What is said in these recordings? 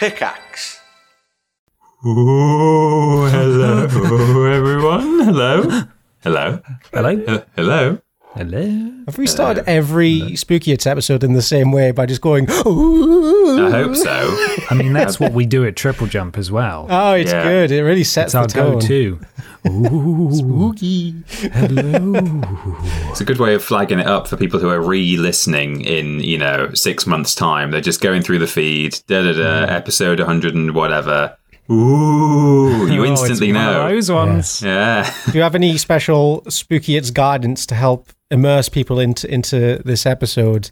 Pickaxe. Ooh, hello, everyone. Hello. Hello. Hello? Uh, hello. Hello? Have we started every Spooky Hits episode in the same way by just going, Ooh. I hope so. I mean, that's what we do at Triple Jump as well. Oh, it's Yeah. good. It really sets It's our tone. go-to. Ooh, Spooky. hello. It's a good way of flagging it up for people who are re-listening in, you know, six months' time. They're just going through the feed, da da da, mm. episode 100 and whatever. Ooh, you Oh, it's instantly one of know. those ones. Yeah. Do you have any special Spooky its guidance to help immerse people into into this episode?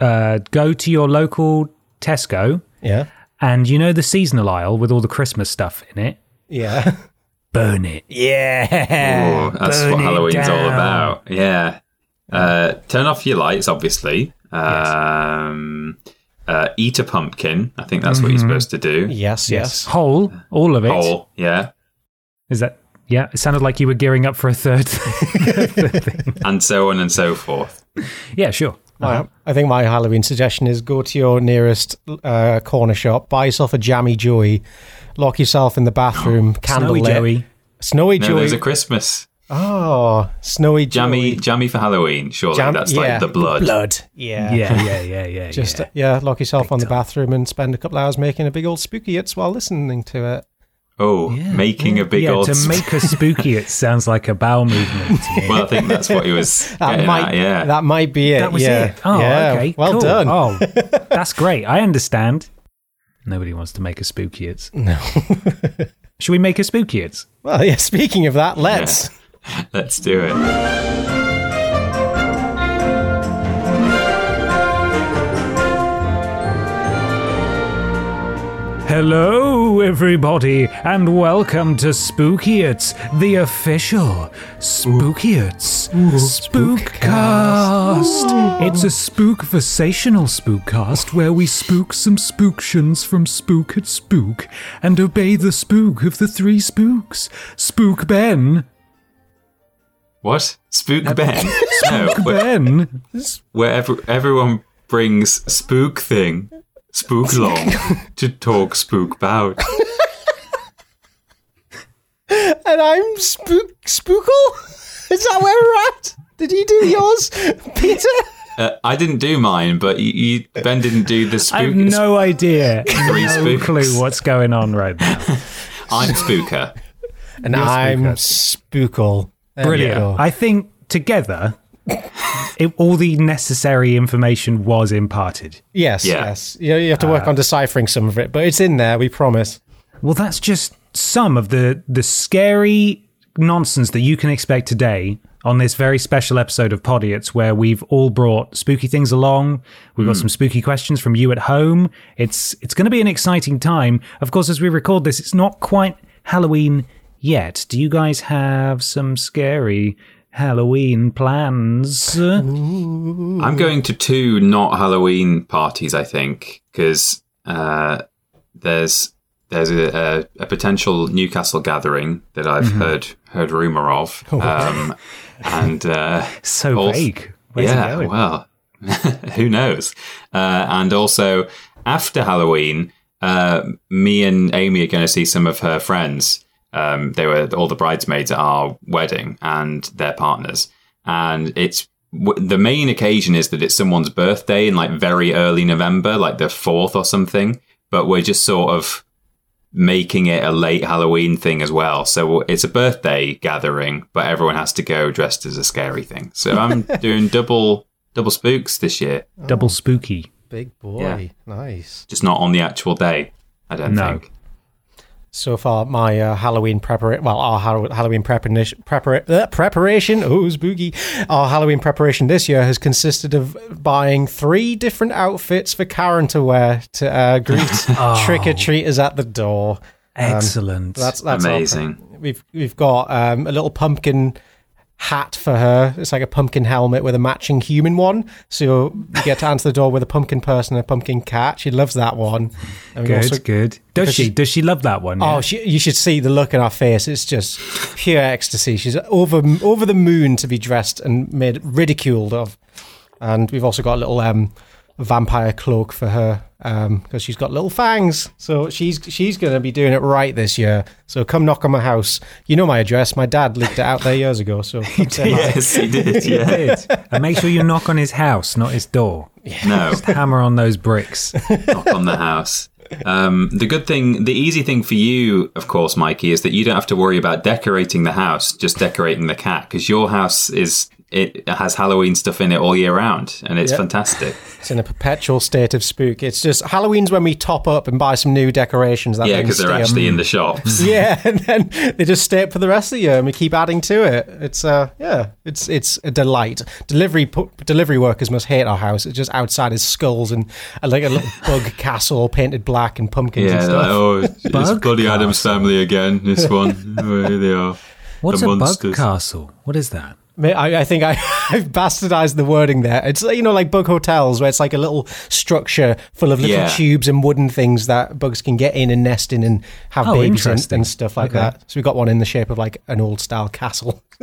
Uh, go to your local Tesco, Yeah. and you know the seasonal aisle with all the Christmas stuff in it. Yeah. Burn it. Yeah. Ooh, that's burn what it Halloween's all about. Yeah. Uh, turn off your lights, obviously. Um, uh, eat a pumpkin. I think that's what you're supposed to do. Yes, yes. Whole, all of it. Whole, yeah. Is that? Yeah, it sounded like you were gearing up for a third. And so on and so forth. yeah, sure. My- I think my Halloween suggestion is go to your nearest uh, corner shop, buy yourself a jammy Joey, lock yourself in the bathroom, candle Snowy lit. Joey. Snowy No, Joey. there's a Christmas. oh, Snowy Jammy, Joey. jammy for Halloween. Surely Jam- that's yeah, like the blood. Blood. Yeah. Yeah, yeah, yeah, yeah. Just yeah. uh, yeah, lock yourself Big on the time. bathroom and spend a couple hours making a big old spooky hits while listening to it. Oh, Yeah, making a big yeah, old. to make a spooky, it sounds like a bowel movement to well, I think that's what he was. That might at, yeah. that might be it. that was yeah. it. Oh, yeah. okay. Well cool. done. Oh, that's great. I understand. Nobody wants to make a spooky it's. No. Should we make a spooky it's? well, yeah. Speaking of that, let's. Let's do it. Hello, everybody, and welcome to Spooky It's, the official Spooky It's Spookcast. It's a spook-versational spookcast where we spook some spooktions from Spook at Spook and obey the spook of the three spooks. Spook Ben, What? Spook uh, Ben? no, Ben. where ev- everyone brings spook thing, spook long to talk spook bout. And I'm spook spookle. Is that where we're at? Did you do yours, Peter? Uh, I didn't do mine, but you, you Ben didn't do the spook. I have no idea, Three no spooks. clue what's going on right now. I'm spooker. And I'm spookle. There Brilliant. I think together, it, all the necessary information was imparted. Yes, Yeah. yes. You, you have to work uh, on deciphering some of it, but it's in there. We promise. Well, that's just some of the the scary nonsense that you can expect today on this very special episode of Podiots, where we've all brought spooky things along. We've got hmm. some spooky questions from you at home. It's it's going to be an exciting time. Of course, as we record this, it's not quite Halloween yet. Do you guys have some scary Halloween plans? I'm going to two not Halloween parties, I think, because uh, there's there's a, a, a potential Newcastle gathering that I've heard heard rumor of, um, and uh, So Also- vague. Where's yeah, well, who knows? Uh, and also after Halloween, uh, me and Amy are going to see some of her friends. Um, they were all the bridesmaids at our wedding and their partners, and it's w- the main occasion is that it's someone's birthday in like very early November, like the fourth or something. But we're just sort of making it a late Halloween thing as well. So it's a birthday gathering, but everyone has to go dressed as a scary thing. So I'm doing double double spooks this year, Double spooky. Big boy. Yeah. Nice. just not on the actual day. I don't No. think. So far, my uh, Halloween preparation, well, our Halloween preparation, prepara- uh, preparation, oh, spooky. Our Halloween preparation this year has consisted of buying three different outfits for Karen to wear to uh, greet trick or treaters at the door. Excellent. That's that's Amazing. pre- we've we've got um, a little pumpkin hat for her. It's like a pumpkin helmet with a matching human one. So you get to answer the door with a pumpkin person and a pumpkin cat. She loves that one. And good, also- good. Does she? Does she love that one? Oh, yeah? she, you should see the look in our face. It's just pure ecstasy. She's over over the moon to be dressed and made ridiculed of. And we've also got a little um, vampire cloak for her because she's got little fangs. So she's she's going to be doing it right this year. So come knock on my house. You know my address. My dad leaked it out there years ago. So come say hi. yes, he did. Yeah. Did. and make sure you knock on his house, not his door. No, Hammer on those bricks. knock on the house. Um, the good thing, the easy thing for you, of course, Mikey, is that you don't have to worry about decorating the house, just decorating the cat, because your house is it has Halloween stuff in it all year round, and it's Yep. fantastic. It's in a perpetual state of spook. It's just Halloween's when we top up and buy some new decorations. That Yeah, because they're actually in the shops. Yeah, and then they just stay up for the rest of the year, and we keep adding to it. It's uh, yeah, it's it's a delight. Delivery pu- delivery workers must hate our house. It's just outside is skulls and uh, like a little bug castle painted black and pumpkins Yeah, and they're like, stuff. oh, it's Bug bloody Addams Family again. This one, oh, here they are. What's The a bug monsters. castle? What is that? I, I think I, I've bastardized the wording there. It's you know like bug hotels where it's like a little structure full of little Yeah. tubes and wooden things that bugs can get in and nest in and have Oh, babies and, and stuff like Okay. that. So we got one in the shape of like an old style castle.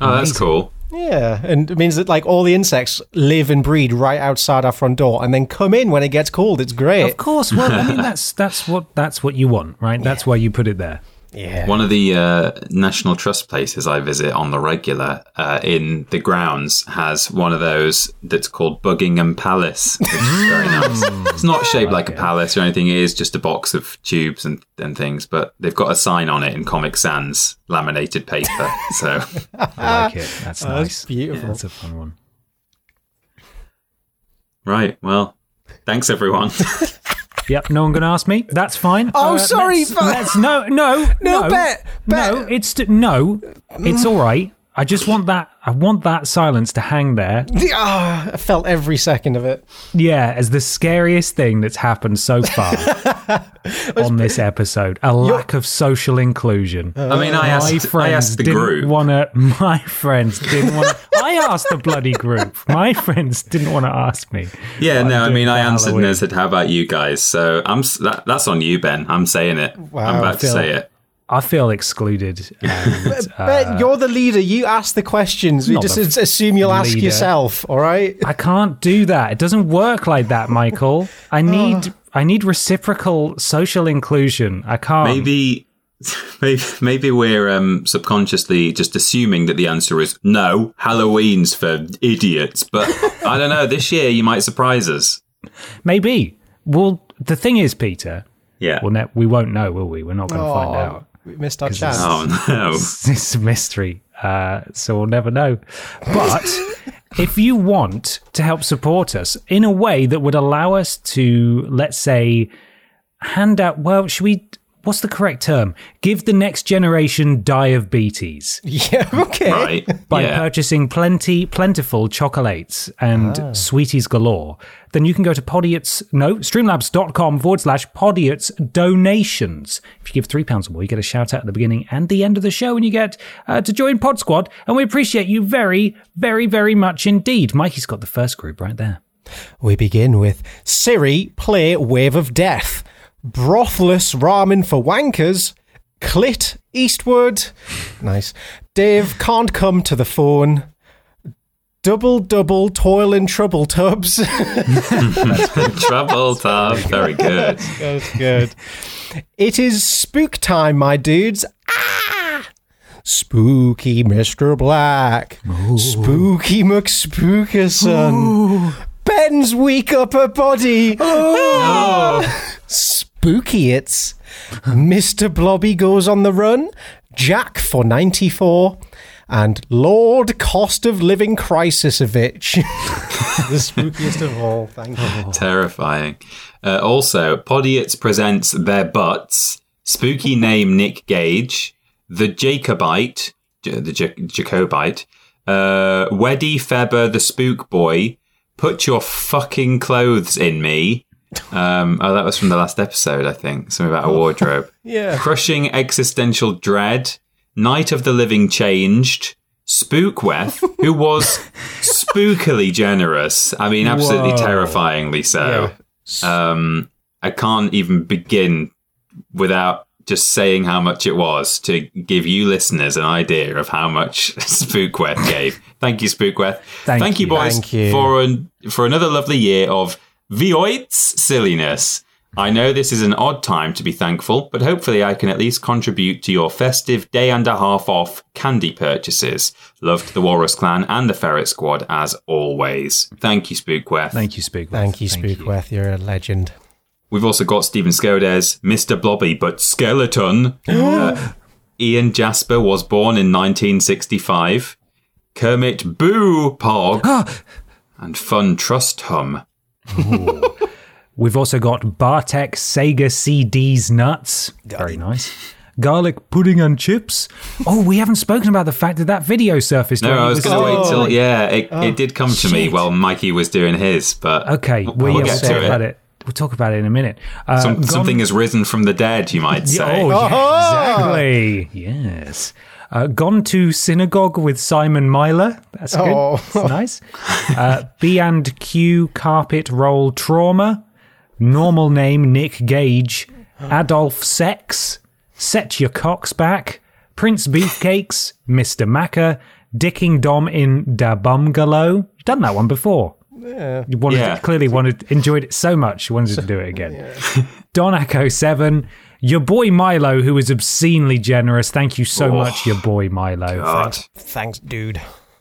Oh, that's cool. Yeah, and it means that like all the insects live and breed right outside our front door, and then come in when it gets cold. It's great. Of course. Well, I mean, that's that's what that's what you want, right? That's why you put it there. Yeah, One of the uh, National Trust places I visit on the regular uh, in the grounds has one of those that's called Buckingham Palace, which is very nice. It's not shaped like a palace or anything. It is just a box of tubes and, and things, but they've got a sign on it in Comic Sans laminated paper. So I like it. That's Oh, nice. that's beautiful. That's a fun one. right, well, thanks everyone. Yep. No one going to ask me. That's fine. Uh, Oh, sorry, Let's, but- let's- no, no, No, no, Bet, no. It's no. It's all right. I just want that. I want that silence to hang there. Ah, I felt every second of it. Yeah, as the scariest thing that's happened so far on this episode. A lack of social inclusion. I mean, I my asked, I friends asked the didn't group. want to. My friends didn't want to. I asked the bloody group. My friends didn't want to ask me. Yeah, no, I'm I doing mean, I answered and I said, "How about you guys?" So I'm that, that's on you, Ben. I'm saying it. Wow, I'm about to Phil. say it. I feel excluded. And, uh, Ben, you're the leader. You ask the questions. We just assume you'll ask yourself. All right. I can't do that. It doesn't work like that, Michael. I need I need reciprocal social inclusion. I can't. Maybe, maybe, maybe we're um, subconsciously just assuming that the answer is no. Halloween's for idiots, but I don't know. This year, you might surprise us. Maybe. Well, the thing is, Peter. Yeah. Well, ne- we won't know, will we? We're not going to find Oh, out. We missed our it's- chance. Oh no. It's a mystery, uh, so we'll never know. But if you want to help support us in a way that would allow us to, let's say, hand out. Well, should we? What's the correct term? Give the next generation diabetes. Yeah. Okay. Right. by yeah. purchasing plenty, plentiful chocolates and sweeties galore, then you can go to Podiots, no, streamlabs.com forward slash Podiots donations. If you give £3 or more, you get a shout out at the beginning and the end of the show, and you get uh, to join Pod Squad. And we appreciate you very, very, very much indeed. Mikey's got the first group right there. We begin with Siri, play Wave of Death. Brothless ramen for wankers. Clit Eastwood. Nice. Dave can't come to the phone. Double double toil and trouble tubs. Trouble time. Very good. That's good. It is spook time, my dudes. Ah! Spooky Mr. Black. Spooky McSpookerson. Ben's weak upper body. Ah! Spooky it's. Mr. Blobby goes on the run. Jack for 94. And Lord Cost of Living Crisisovich. the spookiest of all. Thank you. Terrifying. Uh, also, Podiots presents their butts. Spooky name Nick Gage. The Jacobite. The J- Jacobite. Uh, Weddy Feber the Spook Boy. Put your fucking clothes in me. Um, oh, that was from the last episode, I think. Something about a wardrobe. Yeah. Crushing existential dread. Night of the Living Changed. Spookweth, who was spookily generous. I mean, absolutely Whoa. terrifyingly so. Um, I can't even begin without just saying how much it was to give you listeners an idea of how much Spookweth gave. Thank you, Spookweth. Thank you, you. boys, Thank you. for an, for another lovely year of Vioit's silliness. I know this is an odd time to be thankful, but hopefully I can at least contribute to your festive day and a half off candy purchases. Loved the Walrus Clan and the Ferret Squad as always. Thank you, Spookweth. Thank you, Spook. Thank you, Spookweth. You're a legend. We've also got Stephen Skodes, Mr. Blobby, but skeleton. Uh, Ian Jasper was born in 1965. Kermit Boo Pog. and Fun Trust Hum. We've also got Bartek Sega CD's nuts. Very nice. Garlic pudding and chips. Oh, we haven't spoken about the fact that that video surfaced. No, I it was going to wait Oh. till, yeah, it, it did come to me shit. while Mikey was doing his, but Okay, we'll, well, we'll get we'll to it. about it. We'll talk about it in a minute. Uh, Some, gone- something has risen from the dead, you might say. oh, yeah, exactly. Yes. Uh, gone to synagogue with Simon Myler. That's good. Oh. That's nice. Uh, B and Q carpet roll trauma. Normal name Nick Gage. Adolf Sex. Set your cocks back. Prince Beefcakes. Mr. Macca. Dicking Dom in Da Bungalow. You've done that one before. You wanted Yeah. clearly wanted enjoyed it so much you wanted to do it again. Don Echo Seven, your boy Milo, who is obscenely generous. Thank you so Oh, much, your boy Milo. God. Thanks, dude.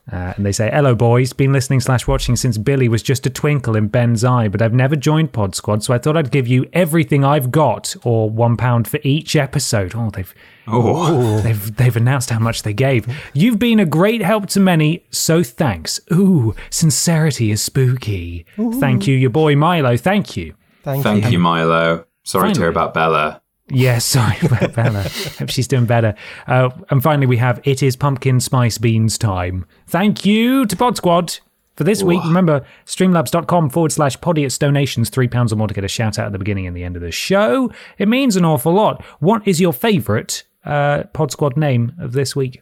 Uh, and they say, "Hello, boys. Been listening slash watching since Billy was just a twinkle in Ben's eye, but I've never joined Pod Squad, so I thought I'd give you everything I've got, or one pound for each episode. Oh, they've Oh, they've they've announced how much they gave. You've been a great help to many, so thanks. Ooh, sincerity is spooky. Thank you, your boy Milo. Thank you. Thank, thank you. you, Milo. Sorry to hear about Bella. Yeah, sorry about Bella. Hope she's doing better. Uh, and finally, we have It Is Pumpkin Spice Beans Time. Thank you to Pod Squad for this week. Remember, streamlabs.com forward slash podiots donations, £3 or more to get a shout out at the beginning and the end of the show. It means an awful lot. What is your favourite uh, Pod Squad name of this week?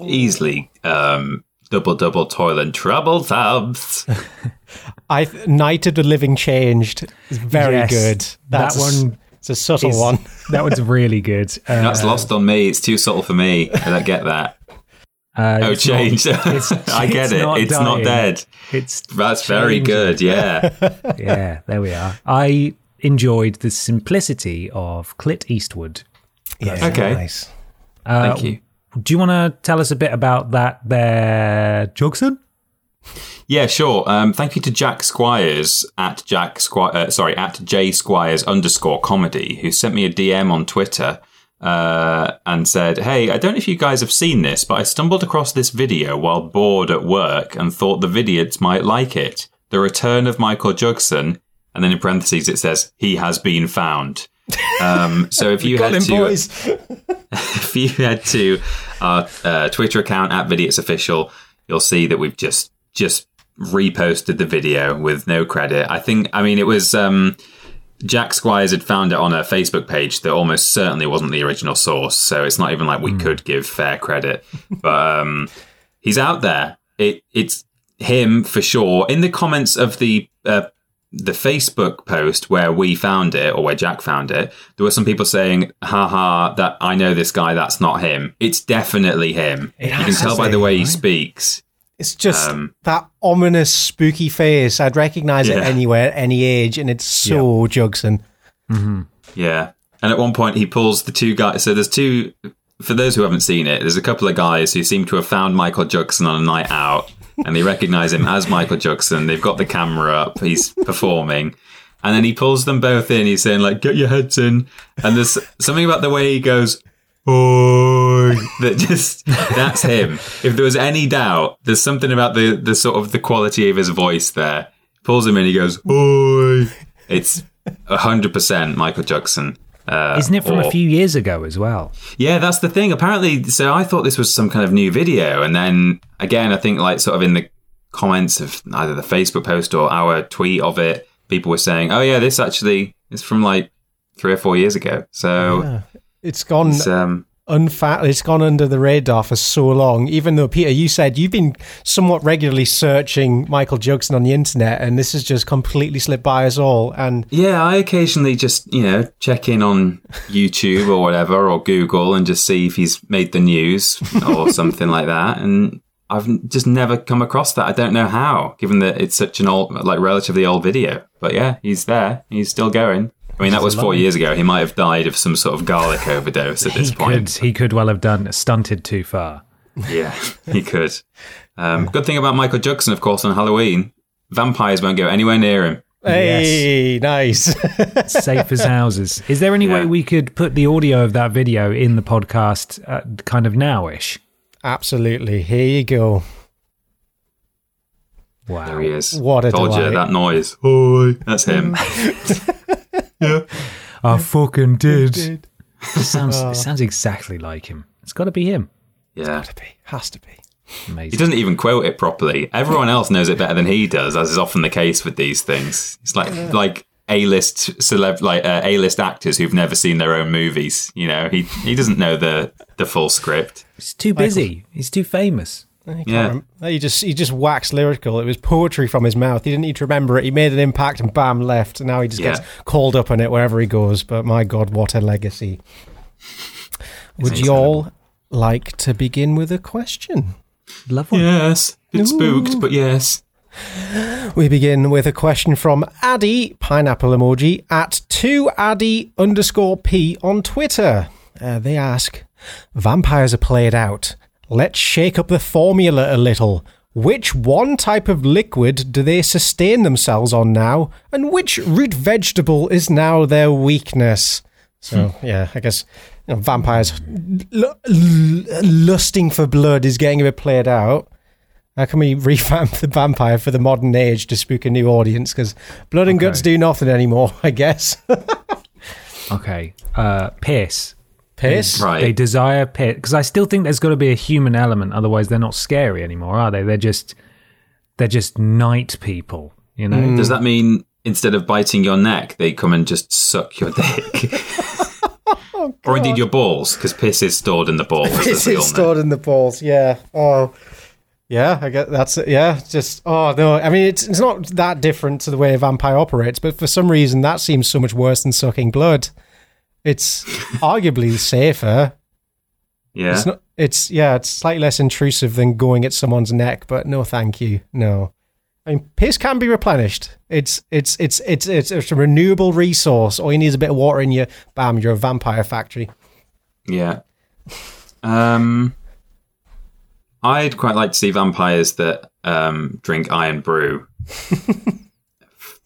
Easily um, double double and trouble tubs. I th- Night of the Living Changed is very Yes, good. that That's a s- one It's a subtle is- one. That one's really good. Uh, That's lost on me. It's too subtle for me. I don't get that. uh, Oh, it's not- changed. it's- I get it's it. not it's not dead. It's That's very good. Yeah. yeah, there we are. I enjoyed the simplicity of Clit Eastwood. Yeah, Okay. Nice. Uh, Thank you. Do you want to tell us a bit about that there, Jugson? Yeah, sure. Um, thank you to Jack Squires at Jack Squire, uh, sorry, at J Squires underscore comedy, who sent me a DM on Twitter uh, and said, "Hey, I don't know if you guys have seen this, but I stumbled across this video while bored at work and thought the vidiots might like it. The return of Michael Jugson." And then in parentheses it says, "He has been found." Um, so if you had to, if you head to our uh, Twitter account at Vidiots Official, you'll see that we've just just reposted the video with no credit. I think, I mean, it was um, Jack Squires had found it on a Facebook page that almost certainly wasn't the original source, so it's not even like we could give fair credit. But um, he's out there. It it's him for sure. In the comments of the uh, the Facebook post where we found it or where Jack found it, there were some people saying, haha, that I know this guy, that's not him. It's definitely him. you can tell by the way he right? speaks. It's just Um, that ominous, spooky face. I'd recognize it Yeah. anywhere, any age, and it's so Jugson. Yeah. And at one point he pulls the two guys so there's two for those who haven't seen it, there's a couple of guys who seem to have found Michael Jackson on a night out and they recognize him as Michael Jackson. They've got the camera up, he's performing. And then he pulls them both in. He's saying, like, get your heads in. And there's something about the way he goes, Oi, that just, that's him. If there was any doubt, there's something about the, the sort of the quality of his voice there. Pulls him in, he goes, Oi. It's 100% Michael Jugson. Uh, Isn't it from a few years ago as well? yeah, that's the thing. Apparently, so I thought this was some kind of new video, and then again, I think like sort of in the comments of either the Facebook post or our tweet of it, people were saying, "Oh yeah, this actually is from like three or four years ago." So Yeah. It's gone it's um, unfa- it's gone under the radar for so long. Even though Peter, you said you've been somewhat regularly searching Michael Jugson on the internet, and this has just completely slipped by us all. And Yeah, I occasionally just, you know, check in on YouTube or whatever or Google and just see if he's made the news or something like that. And I've just never come across that. I don't know how, given that it's such an old, like relatively old video. But yeah, he's there. He's still going. I mean, that was four years ago. He might have died of some sort of garlic overdose at this he point. could he could well have done stunted too far. Yeah, he could. Um, good thing about Michael Jugson, of course, on Halloween, vampires won't go anywhere near him. hey, nice. Safe as houses. Is there any way we could put the audio of that video in the podcast uh, kind of nowish? Absolutely. Here you go. Wow. There he is. What a Told you that noise. Oi, that's him. I fucking did. It sounds it sounds exactly like him. It's got to be him. Yeah. Has to be. Has to be. Amazing. He doesn't even quote it properly. Everyone else knows it better than he does, as is often the case with these things. It's like like A list celeb, like uh, A list actors who've never seen their own movies. You know, he he doesn't know the the full script. He's too busy. He's too famous. He Yeah. He just he just waxed lyrical. It was poetry from his mouth. He didn't need to remember it. He made an impact and bam, left. And now he just Yeah. gets called up on it wherever he goes. But my God, what a legacy! Would you all like to begin with a question? Love one. Yes, it's spooked, but yes. We begin with a question from Addy pineapple emoji at two Addy underscore p on Twitter. Uh, they ask, "Vampires are played out. Let's shake up the formula a little. Which one type of liquid do they sustain themselves on now, and which root vegetable is now their weakness?" So yeah, I guess you know, vampires l- l- lusting for blood is getting a bit played out. How can we revamp the vampire for the modern age to spook a new audience? Because blood and guts do nothing anymore, I guess. Okay. Uh, piss. Piss? Mm, right. They desire piss because I still think there's got to be a human element. Otherwise, they're not scary anymore, are they? They're just they're just night people. You know. Mm. Does that mean instead of biting your neck, they come and just suck your dick? Oh, or indeed your balls, because piss is stored in the balls. as Piss is stored in the balls, yeah. Oh. Yeah, I get that's it. Yeah, just oh no. I mean, it's it's not that different to the way a vampire operates, but for some reason that seems so much worse than sucking blood. It's arguably safer. Yeah. It's not. It's yeah. It's slightly less intrusive than going at someone's neck, but no, thank you. No. I mean, piss can be replenished. It's it's it's it's it's, it's a renewable resource. All you need is a bit of water in you. Bam, you're a vampire factory. Yeah. Um, I'd quite like to see vampires that um, drink Irn-Bru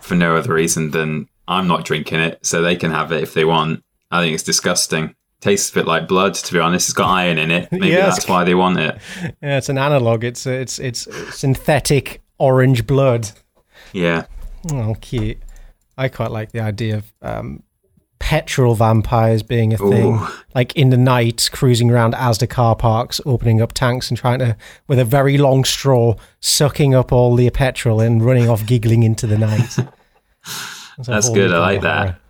for no other reason than I'm not drinking it, so they can have it if they want. I think it's disgusting. Tastes a bit like blood, to be honest. It's got iron in it. Maybe Yes. that's why they want it. Yeah, it's an analog. It's it's it's synthetic orange blood. Yeah. Oh, cute. I quite like the idea of um, petrol vampires being a thing. Ooh. Like in the night, cruising around Asda car parks, opening up tanks and trying to, with a very long straw, sucking up all the petrol and running off giggling into the night. That's, That's good. I like of that.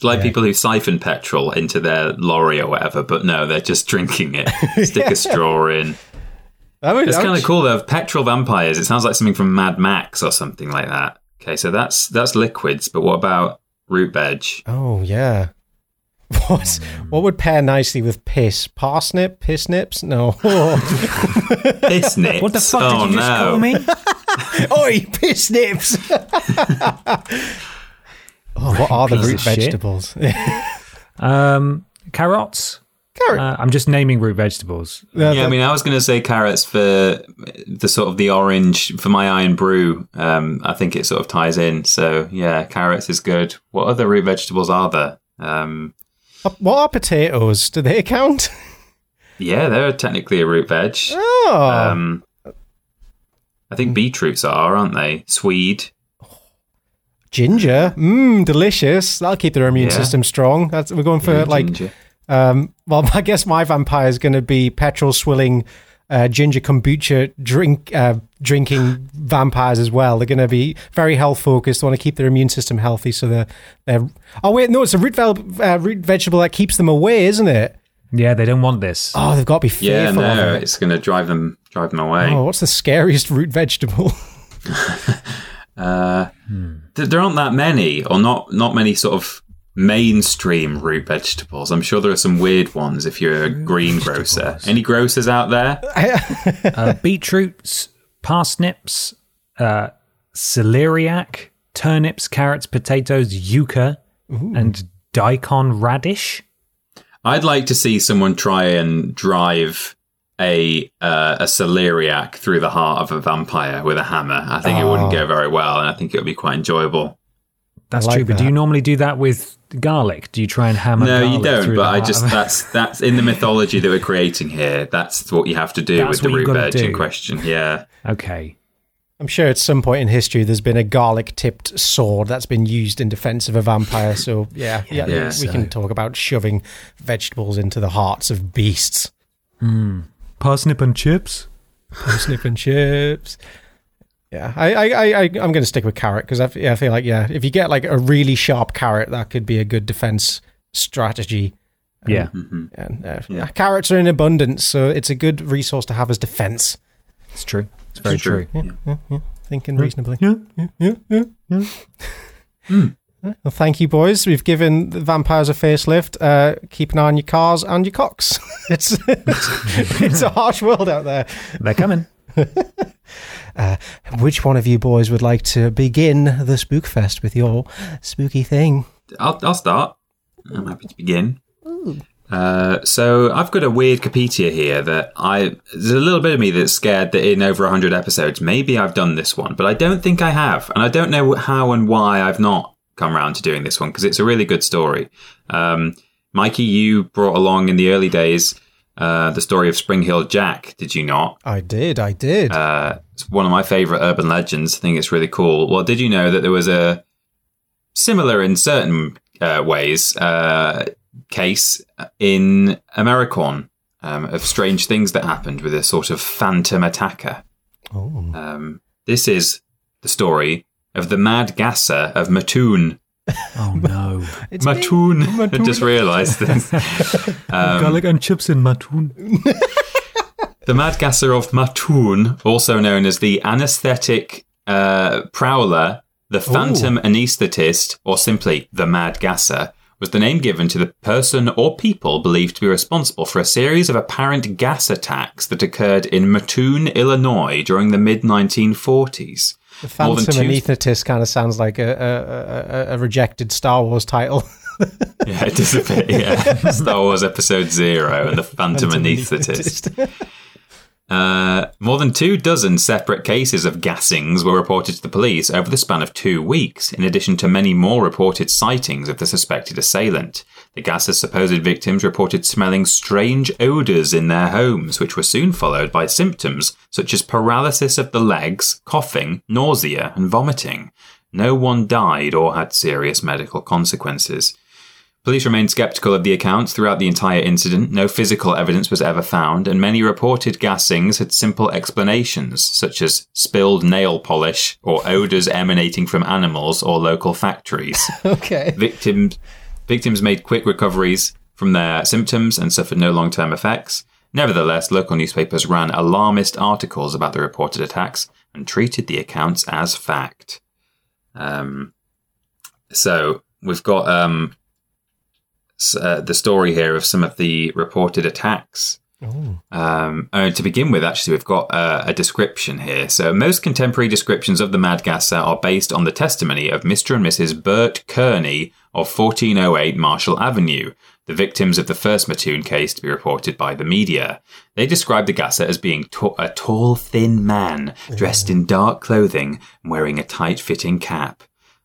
Horror. It's like Yeah. people who siphon petrol into their lorry or whatever, but no, they're just drinking it. Stick a straw in. That would- It's kind of cool though. Petrol vampires. It sounds like something from Mad Max or something like that. Okay, so that's that's liquids, but what about root veg? Oh yeah. What hmm. what would pair nicely with piss? Parsnip? Piss nips? No. Piss nips. What the fuck oh, did you just no. call me? Oi, piss nips! Oh, what are the root vegetables? Um, carrots. Carrot. Uh, I'm just naming root vegetables. Yeah, Yeah, I mean, I was going to say carrots for the sort of the orange for my Irn-Bru. Um, I think it sort of ties in. So yeah, carrots is good. What other root vegetables are there? Um, what are potatoes? Do they count? yeah, they're technically a root veg. Oh, Um, I think beetroots are, aren't they? Swede. Ginger. Mmm, delicious. That'll keep their immune Yeah. system strong. That's, we're going for Yeah, like ginger. Um, well, I guess my vampire is going to be petrol swilling, uh, ginger kombucha drink uh, drinking vampires as well. They're going to be very health focused. They want to keep their immune system healthy, so they're they're. Oh wait, no, it's a root, vel- uh, root vegetable that keeps them away, isn't it? Yeah, they don't want this. Oh, they've got to be fearful. Yeah, no, of it. it's going to drive them drive them away. Oh, what's the scariest root vegetable? Th- There aren't that many, or not not many sort of mainstream root vegetables. I'm sure there are some weird ones if you're a green grocer. Any grocers out there? Uh, beetroots, parsnips, uh, celeriac, turnips, carrots, potatoes, yucca, and daikon radish. I'd like to see someone try and drive a uh, a celeriac through the heart of a vampire with a hammer. I think it wouldn't go very well, and I think it would be quite enjoyable. That's like true. But do you normally do that with garlic? Do you try and hammer? No, you don't. But I just that's that's in the mythology that we're creating here. That's what you have to do That's with the what root gotta veg in question. Yeah. okay. I'm sure at some point in history there's been a garlic tipped sword that's been used in defense of a vampire. So, yeah, yeah, Yeah, we so- can talk about shoving vegetables into the hearts of beasts. Parsnip and chips. Snip and chips. Yeah, I, I, I, I- I'm going to stick with carrot because I, f- yeah, I feel like, yeah, if you get like a really sharp carrot, that could be a good defense strategy. Um, yeah. Mm-hmm. And uh, yeah, carrots are in abundance, so it's a good resource to have as defense. It's true. It's very It's true. true. Thinking reasonably. Yeah. yeah, yeah, yeah. Hmm. Well, thank you, boys. We've given the vampires a facelift. Uh, keep an eye on your cars and your cocks. it's, it's it's a harsh world out there. They're coming. Which one of you boys would like to begin the Spookfest with your spooky thing? I'll, I'll start. I'm happy to begin. Uh, so I've got a weird Capetia here that I there's a little bit of me that's scared that in over 100 episodes maybe I've done this one, but I don't think I have, and I don't know how and why I've not come around to doing this one because it's a really good story. Um, Mikey, you brought along in the early days uh, the story of Spring-heeled Jack, did you not? I did, I did. Uh, it's one of my favorite urban legends. I think it's really cool. Well, did you know that there was a similar in certain uh, ways uh, case in Americorn um, of strange things that happened with a sort of phantom attacker? oh. Um, this is the story of the Mad Gasser of Mattoon. Oh no. It's me. Mattoon. I just realised this. Um, Garlic and chips in Mattoon. The Mad Gasser of Mattoon, also known as the anaesthetic uh, prowler, the phantom anaesthetist, or simply the Mad Gasser, was the name given to the person or people believed to be responsible for a series of apparent gas attacks that occurred in Mattoon, Illinois during the mid 1940s. The Phantom two- Anaesthetist kind of sounds like a, a, a, a rejected Star Wars title. Yeah, it is a bit, yeah. Star Wars Episode Zero and the Phantom Anaesthetist. Uh, more than two dozen separate cases of gassings were reported to the police over the span of two weeks, in addition to many more reported sightings of the suspected assailant. The gasser's supposed victims reported smelling strange odours in their homes, which were soon followed by symptoms such as paralysis of the legs, coughing, nausea, and vomiting. No one died or had serious medical consequences. Police remained skeptical of the accounts throughout the entire incident. No physical evidence was ever found, and many reported gassings had simple explanations, such as spilled nail polish or odours emanating from animals or local factories. okay. Victims, victims made quick recoveries from their symptoms and suffered no long term effects. Nevertheless, local newspapers ran alarmist articles about the reported attacks and treated the accounts as fact. Um, so we've got um, uh, the story here of some of the reported attacks. Um, uh, to begin with, actually, we've got uh, a description here. So, most contemporary descriptions of the Mad Gasser are based on the testimony of Mr. and Mrs. Bert Kearney of 1408 Marshall Avenue, the victims of the first Mattoon case to be reported by the media. They described the Gasser as being ta- a tall, thin man dressed in dark clothing and wearing a tight fitting cap.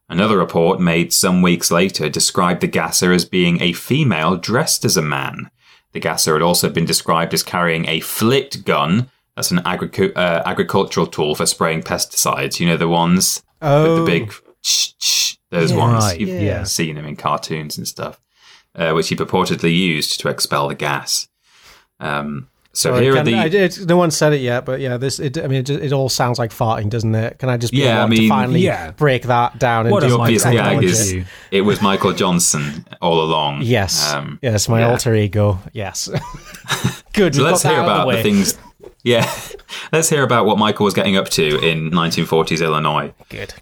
Another report made some weeks later described the gasser as being a female dressed as a man. The gasser had also been described as carrying a flit gun. That's an agricu- uh, agricultural tool for spraying pesticides. You know the ones Oh, with the big, ch- ch- those Yeah. ones. Right, You've yeah. seen them in cartoons and stuff, uh, which he purportedly used to expel the gas. Um, So Sorry, here are the I, it, no one said it yet, but yeah, this. It, I mean, it, it all sounds like farting, doesn't it? Can I just be Yeah, I mean, to finally yeah. break that down? What into a the obvious Michael gag is it was Michael Jugson all along. Yes, Um, yes, my yeah. alter ego. Yes, good. So let's hear about the, the things. Yeah, let's hear about what Michael was getting up to in 1940s Illinois. Good.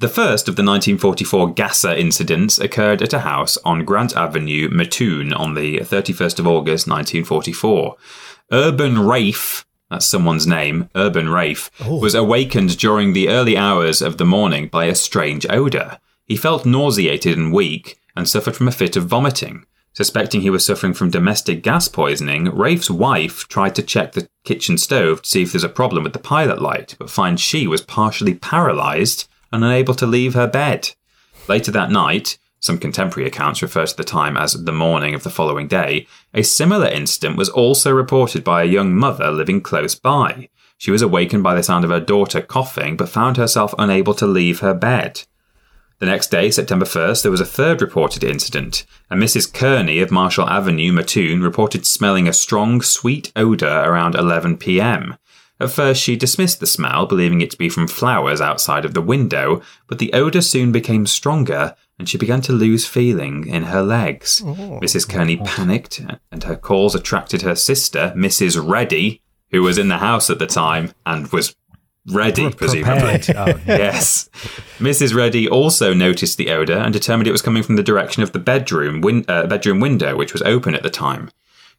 The first of the 1944 Gasser incidents occurred at a house on Grant Avenue, Mattoon, on the 31st of August 1944. Urban Raef, that's someone's name, Urban Raef, oh. was awakened during the early hours of the morning by a strange odour. He felt nauseated and weak and suffered from a fit of vomiting. Suspecting he was suffering from domestic gas poisoning, Raef's wife tried to check the kitchen stove to see if there's a problem with the pilot light, but finds she was partially paralysed and unable to leave her bed. Later that night, some contemporary accounts refer to the time as the morning of the following day, a similar incident was also reported by a young mother living close by. She was awakened by the sound of her daughter coughing, but found herself unable to leave her bed. The next day, September 1st, there was a third reported incident. A Mrs. Kearney of Marshall Avenue, Mattoon, reported smelling a strong, sweet odour around 11 pm. At first, she dismissed the smell, believing it to be from flowers outside of the window, but the odour soon became stronger and she began to lose feeling in her legs. Mrs. Kearney panicked, and her calls attracted her sister, Mrs. Reddy, who was in the house at the time and was ready, presumably. Oh. Yes. Mrs. Reddy also noticed the odour and determined it was coming from the direction of the bedroom, win- uh, bedroom window, which was open at the time.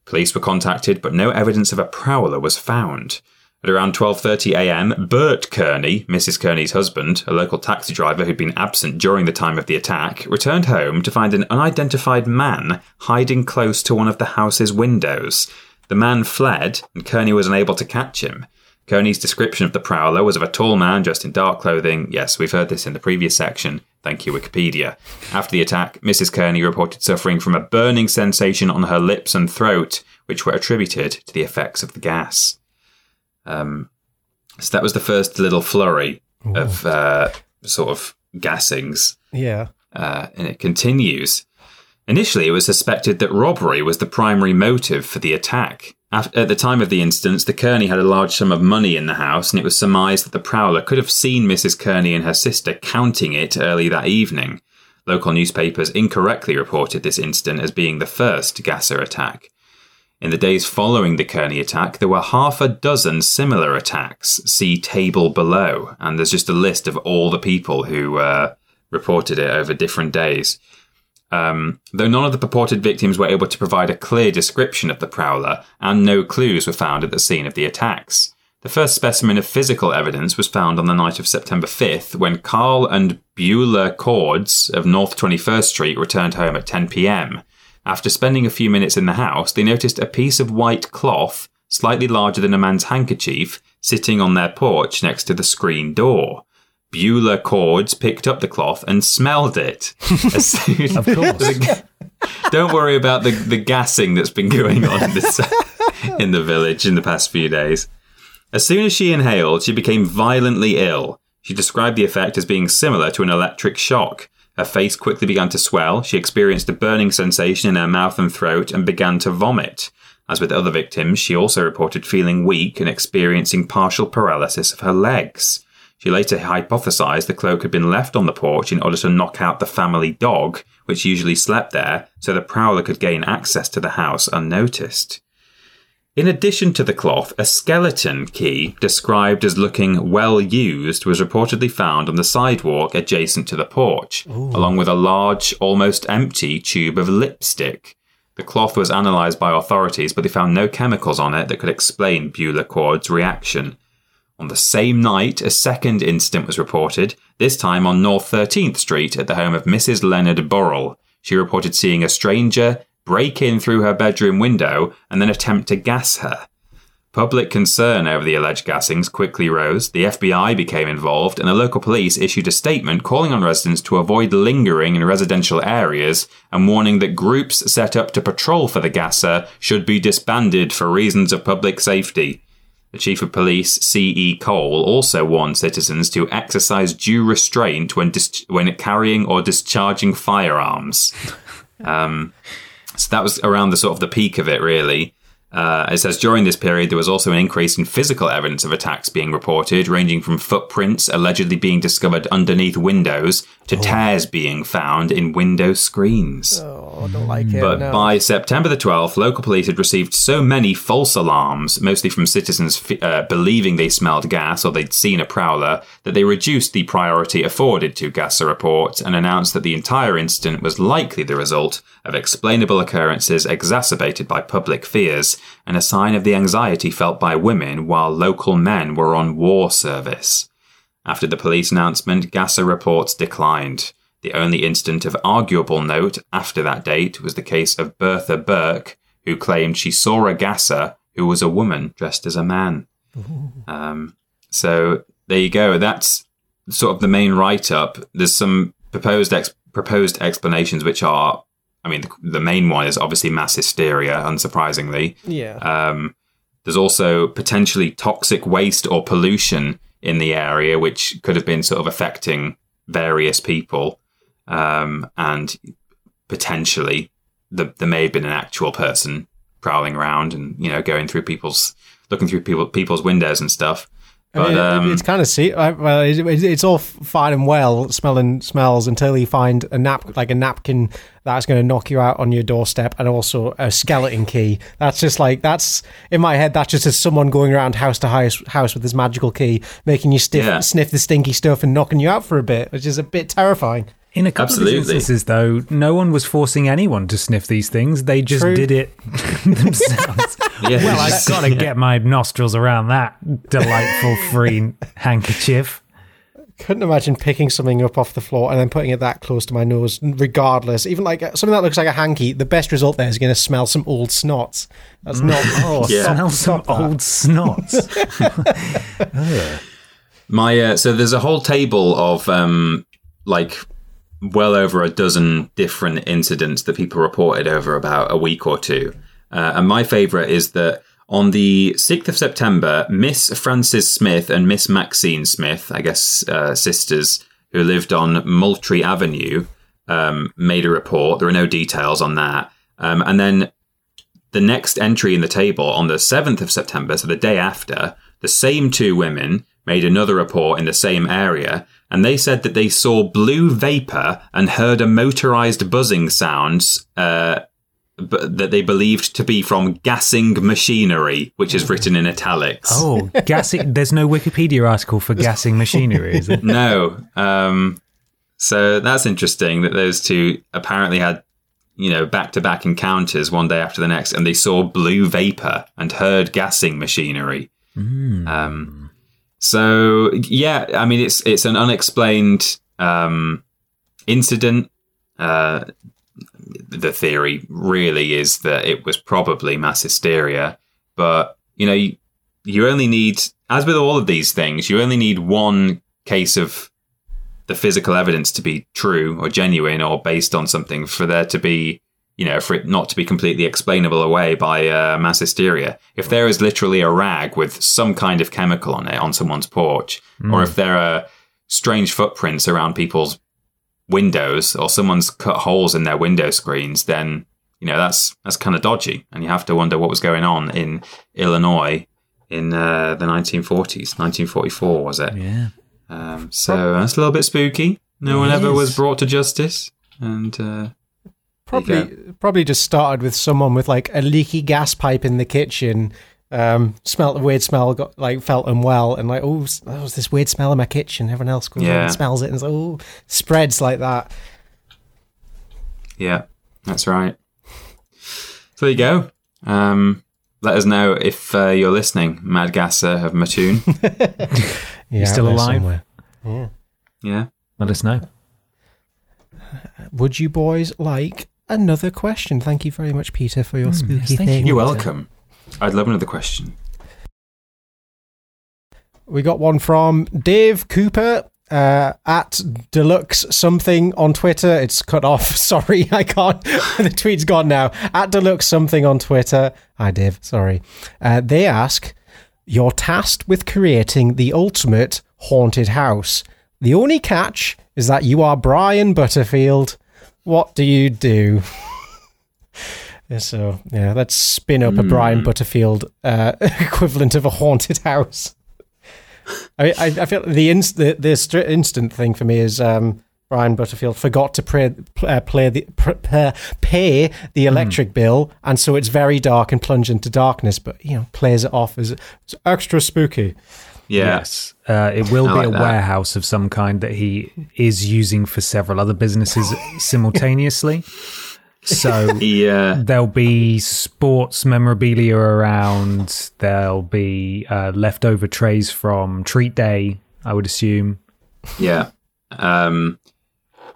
Police were contacted, but no evidence of a prowler was found. At around 12:30 a.m., Bert Kearney, Mrs. Kearney's husband, a local taxi driver who'd been absent during the time of the attack, returned home to find an unidentified man hiding close to one of the house's windows. The man fled, and Kearney was unable to catch him. Kearney's description of the prowler was of a tall man dressed in dark clothing. Yes, we've heard this in the previous section. Thank you, Wikipedia. After the attack, Mrs. Kearney reported suffering from a burning sensation on her lips and throat, which were attributed to the effects of the gas. Um, so that was the first little flurry of uh, sort of gassings Yeah. uh, and it continues. Initially, it was suspected that robbery was the primary motive for the attack. At the time of the instance, the Kearney had a large sum of money in the house, and it was surmised that the prowler could have seen Mrs. Kearney and her sister counting it early that evening. Local newspapers incorrectly reported this incident as being the first Gasser attack. In the days following the Kearney attack, there were half a dozen similar attacks. See table below, and there's just a list of all the people who uh, reported it over different days. Um, though none of the purported victims were able to provide a clear description of the prowler, and no clues were found at the scene of the attacks. The first specimen of physical evidence was found on the night of September 5th when Carl and Beulah Cordes of North 21st Street returned home at 10 pm. After spending a few minutes in the house, they noticed a piece of white cloth, slightly larger than a man's handkerchief, sitting on their porch next to the screen door. Beulah Cordes picked up the cloth and smelled it. Soon- Of course. Don't worry about the, the gassing that's been going on in, this, in the village in the past few days. As soon as she inhaled, she became violently ill. She described the effect as being similar to an electric shock. Her face quickly began to swell. She experienced a burning sensation in her mouth and throat and began to vomit. As with other victims, she also reported feeling weak and experiencing partial paralysis of her legs. She later hypothesized the cloak had been left on the porch in order to knock out the family dog, which usually slept there, so the prowler could gain access to the house unnoticed. In addition to the cloth, a skeleton key, described as looking well used, was reportedly found on the sidewalk adjacent to the porch, along with a large, almost empty tube of lipstick. The cloth was analysed by authorities, but they found no chemicals on it that could explain Beulah Cord's reaction. On the same night, a second incident was reported, this time on North 13th Street at the home of Mrs. Leonard Burrell. She reported seeing a stranger break in through her bedroom window and then attempt to gas her. Public concern over the alleged gassings quickly rose. The FBI became involved, and the local police issued a statement calling on residents to avoid lingering in residential areas and warning that groups set up to patrol for the gasser should be disbanded for reasons of public safety. The Chief of Police, C.E. Cole, also warned citizens to exercise due restraint when, dis- when carrying or discharging firearms. Um, so that was around the sort of the peak of it, really. Uh, it says during this period, there was also an increase in physical evidence of attacks being reported, ranging from footprints allegedly being discovered underneath windows to tears being found in window screens. Oh, don't like it. But no. by September the 12th, local police had received so many false alarms, mostly from citizens uh, believing they smelled gas or they'd seen a prowler, that they reduced the priority afforded to Gasser reports and announced that the entire incident was likely the result of explainable occurrences exacerbated by public fears and a sign of the anxiety felt by women while local men were on war service. After the police announcement, Gasser reports declined. The only incident of arguable note after that date was the case of Bertha Burke, who claimed she saw a gasser who was a woman dressed as a man. Um, so there you go. That's sort of the main write up. There's some proposed ex- proposed explanations, which are, I mean, the, the main one is obviously mass hysteria, unsurprisingly. yeah. Um, there's also potentially toxic waste or pollution in the area, which could have been sort of affecting various people. Um, and potentially the, there may have been an actual person prowling around and, you know, going through people's, looking through people, people's windows and stuff. But, I mean, um, it's kind of see. Well, it, it- it's all fine and well, smelling smells until you find a nap, like a napkin that's going to knock you out on your doorstep, and also a skeleton key. That's just like that's in my head. That's just as someone going around house to house, house with this magical key, making you stiff, Yeah. sniff the stinky stuff and knocking you out for a bit, which is a bit terrifying. In a couple Absolutely. of instances, though, no one was forcing anyone to sniff these things. They just True. did it themselves. yeah, well, I've got to get my nostrils around that delightful free handkerchief. Couldn't imagine picking something up off the floor and then putting it that close to my nose, regardless. Even like uh, something that looks like a hanky, the best result there is going to smell some old snots. That's not. Oh, Yeah. Smell some Stop that. old snots. My uh, so there's a whole table of um like well over a dozen different incidents that people reported over about a week or two. Uh, and my favorite is that on the 6th of September, Miss Frances Smith and Miss Maxine Smith, I guess uh, sisters who lived on Moultrie Avenue, um, made a report. There are no details on that. Um, and then the next entry in the table on the 7th of September, so the day after, the same two women made another report in the same area, and they said that they saw blue vapor and heard a motorized buzzing sounds uh, b- that they believed to be from gassing machinery, which is written in italics. oh, gassing. There's no Wikipedia article for gassing machinery, is there? no. Um, so that's interesting that those two apparently had, you know, back to back encounters one day after the next, and they saw blue vapor and heard gassing machinery. Um, so yeah, I mean, it's it's an unexplained um, incident. Uh, the theory really is that it was probably mass hysteria, but you know, you, you only need, as with all of these things, you only need one case of the physical evidence to be true or genuine or based on something for there to be, you know, for it not to be completely explainable away by uh, mass hysteria. If there is literally a rag with some kind of chemical on it on someone's porch, or if there are strange footprints around people's windows or someone's cut holes in their window screens, then you know that's that's kind of dodgy, and you have to wonder what was going on in Illinois in uh, the 1940s, 1944 was it? Yeah. Um, so that's a little bit spooky. No one It ever was brought to justice, and uh, Probably, probably just started with someone with like a leaky gas pipe in the kitchen. Um, smelt a weird smell, got like felt unwell, and like, oh, s- there's this weird smell in my kitchen. Everyone else goes Yeah. and smells it, and it's like, oh, spreads like that. yeah, that's right. So there you go. Um, let us know if uh, you're listening, Mad Gasser of Mattoon. Yeah, still out there alive? somewhere. yeah. Let us know. Would you boys like another question? Thank you very much, Peter, for your spooky yes, thank you. thing. You're welcome. I'd love another question. We got one from Dave Cooper uh, at Deluxe something on Twitter. It's cut off. Sorry, I can't. the tweet's gone now. At Deluxe something on Twitter. Hi, Dave. Sorry. Uh, they ask You're tasked with creating the ultimate haunted house. The only catch is that you are Brian Butterfield. What do you do? So yeah, let's spin up a Brian Butterfield uh, equivalent of a haunted house. I, I, I feel the, inst- the the str- instant thing for me is um, Brian Butterfield forgot to pray, uh, play the pr- pay the electric bill, and so it's very dark and plunge into darkness. But you know, plays it off as it's extra spooky. Yeah. Yes. Uh, it will I be like a that. warehouse of some kind that he is using for several other businesses simultaneously. So Yeah. there'll be sports memorabilia around. There'll be uh, leftover trays from Treat Day, I would assume. Yeah. Um,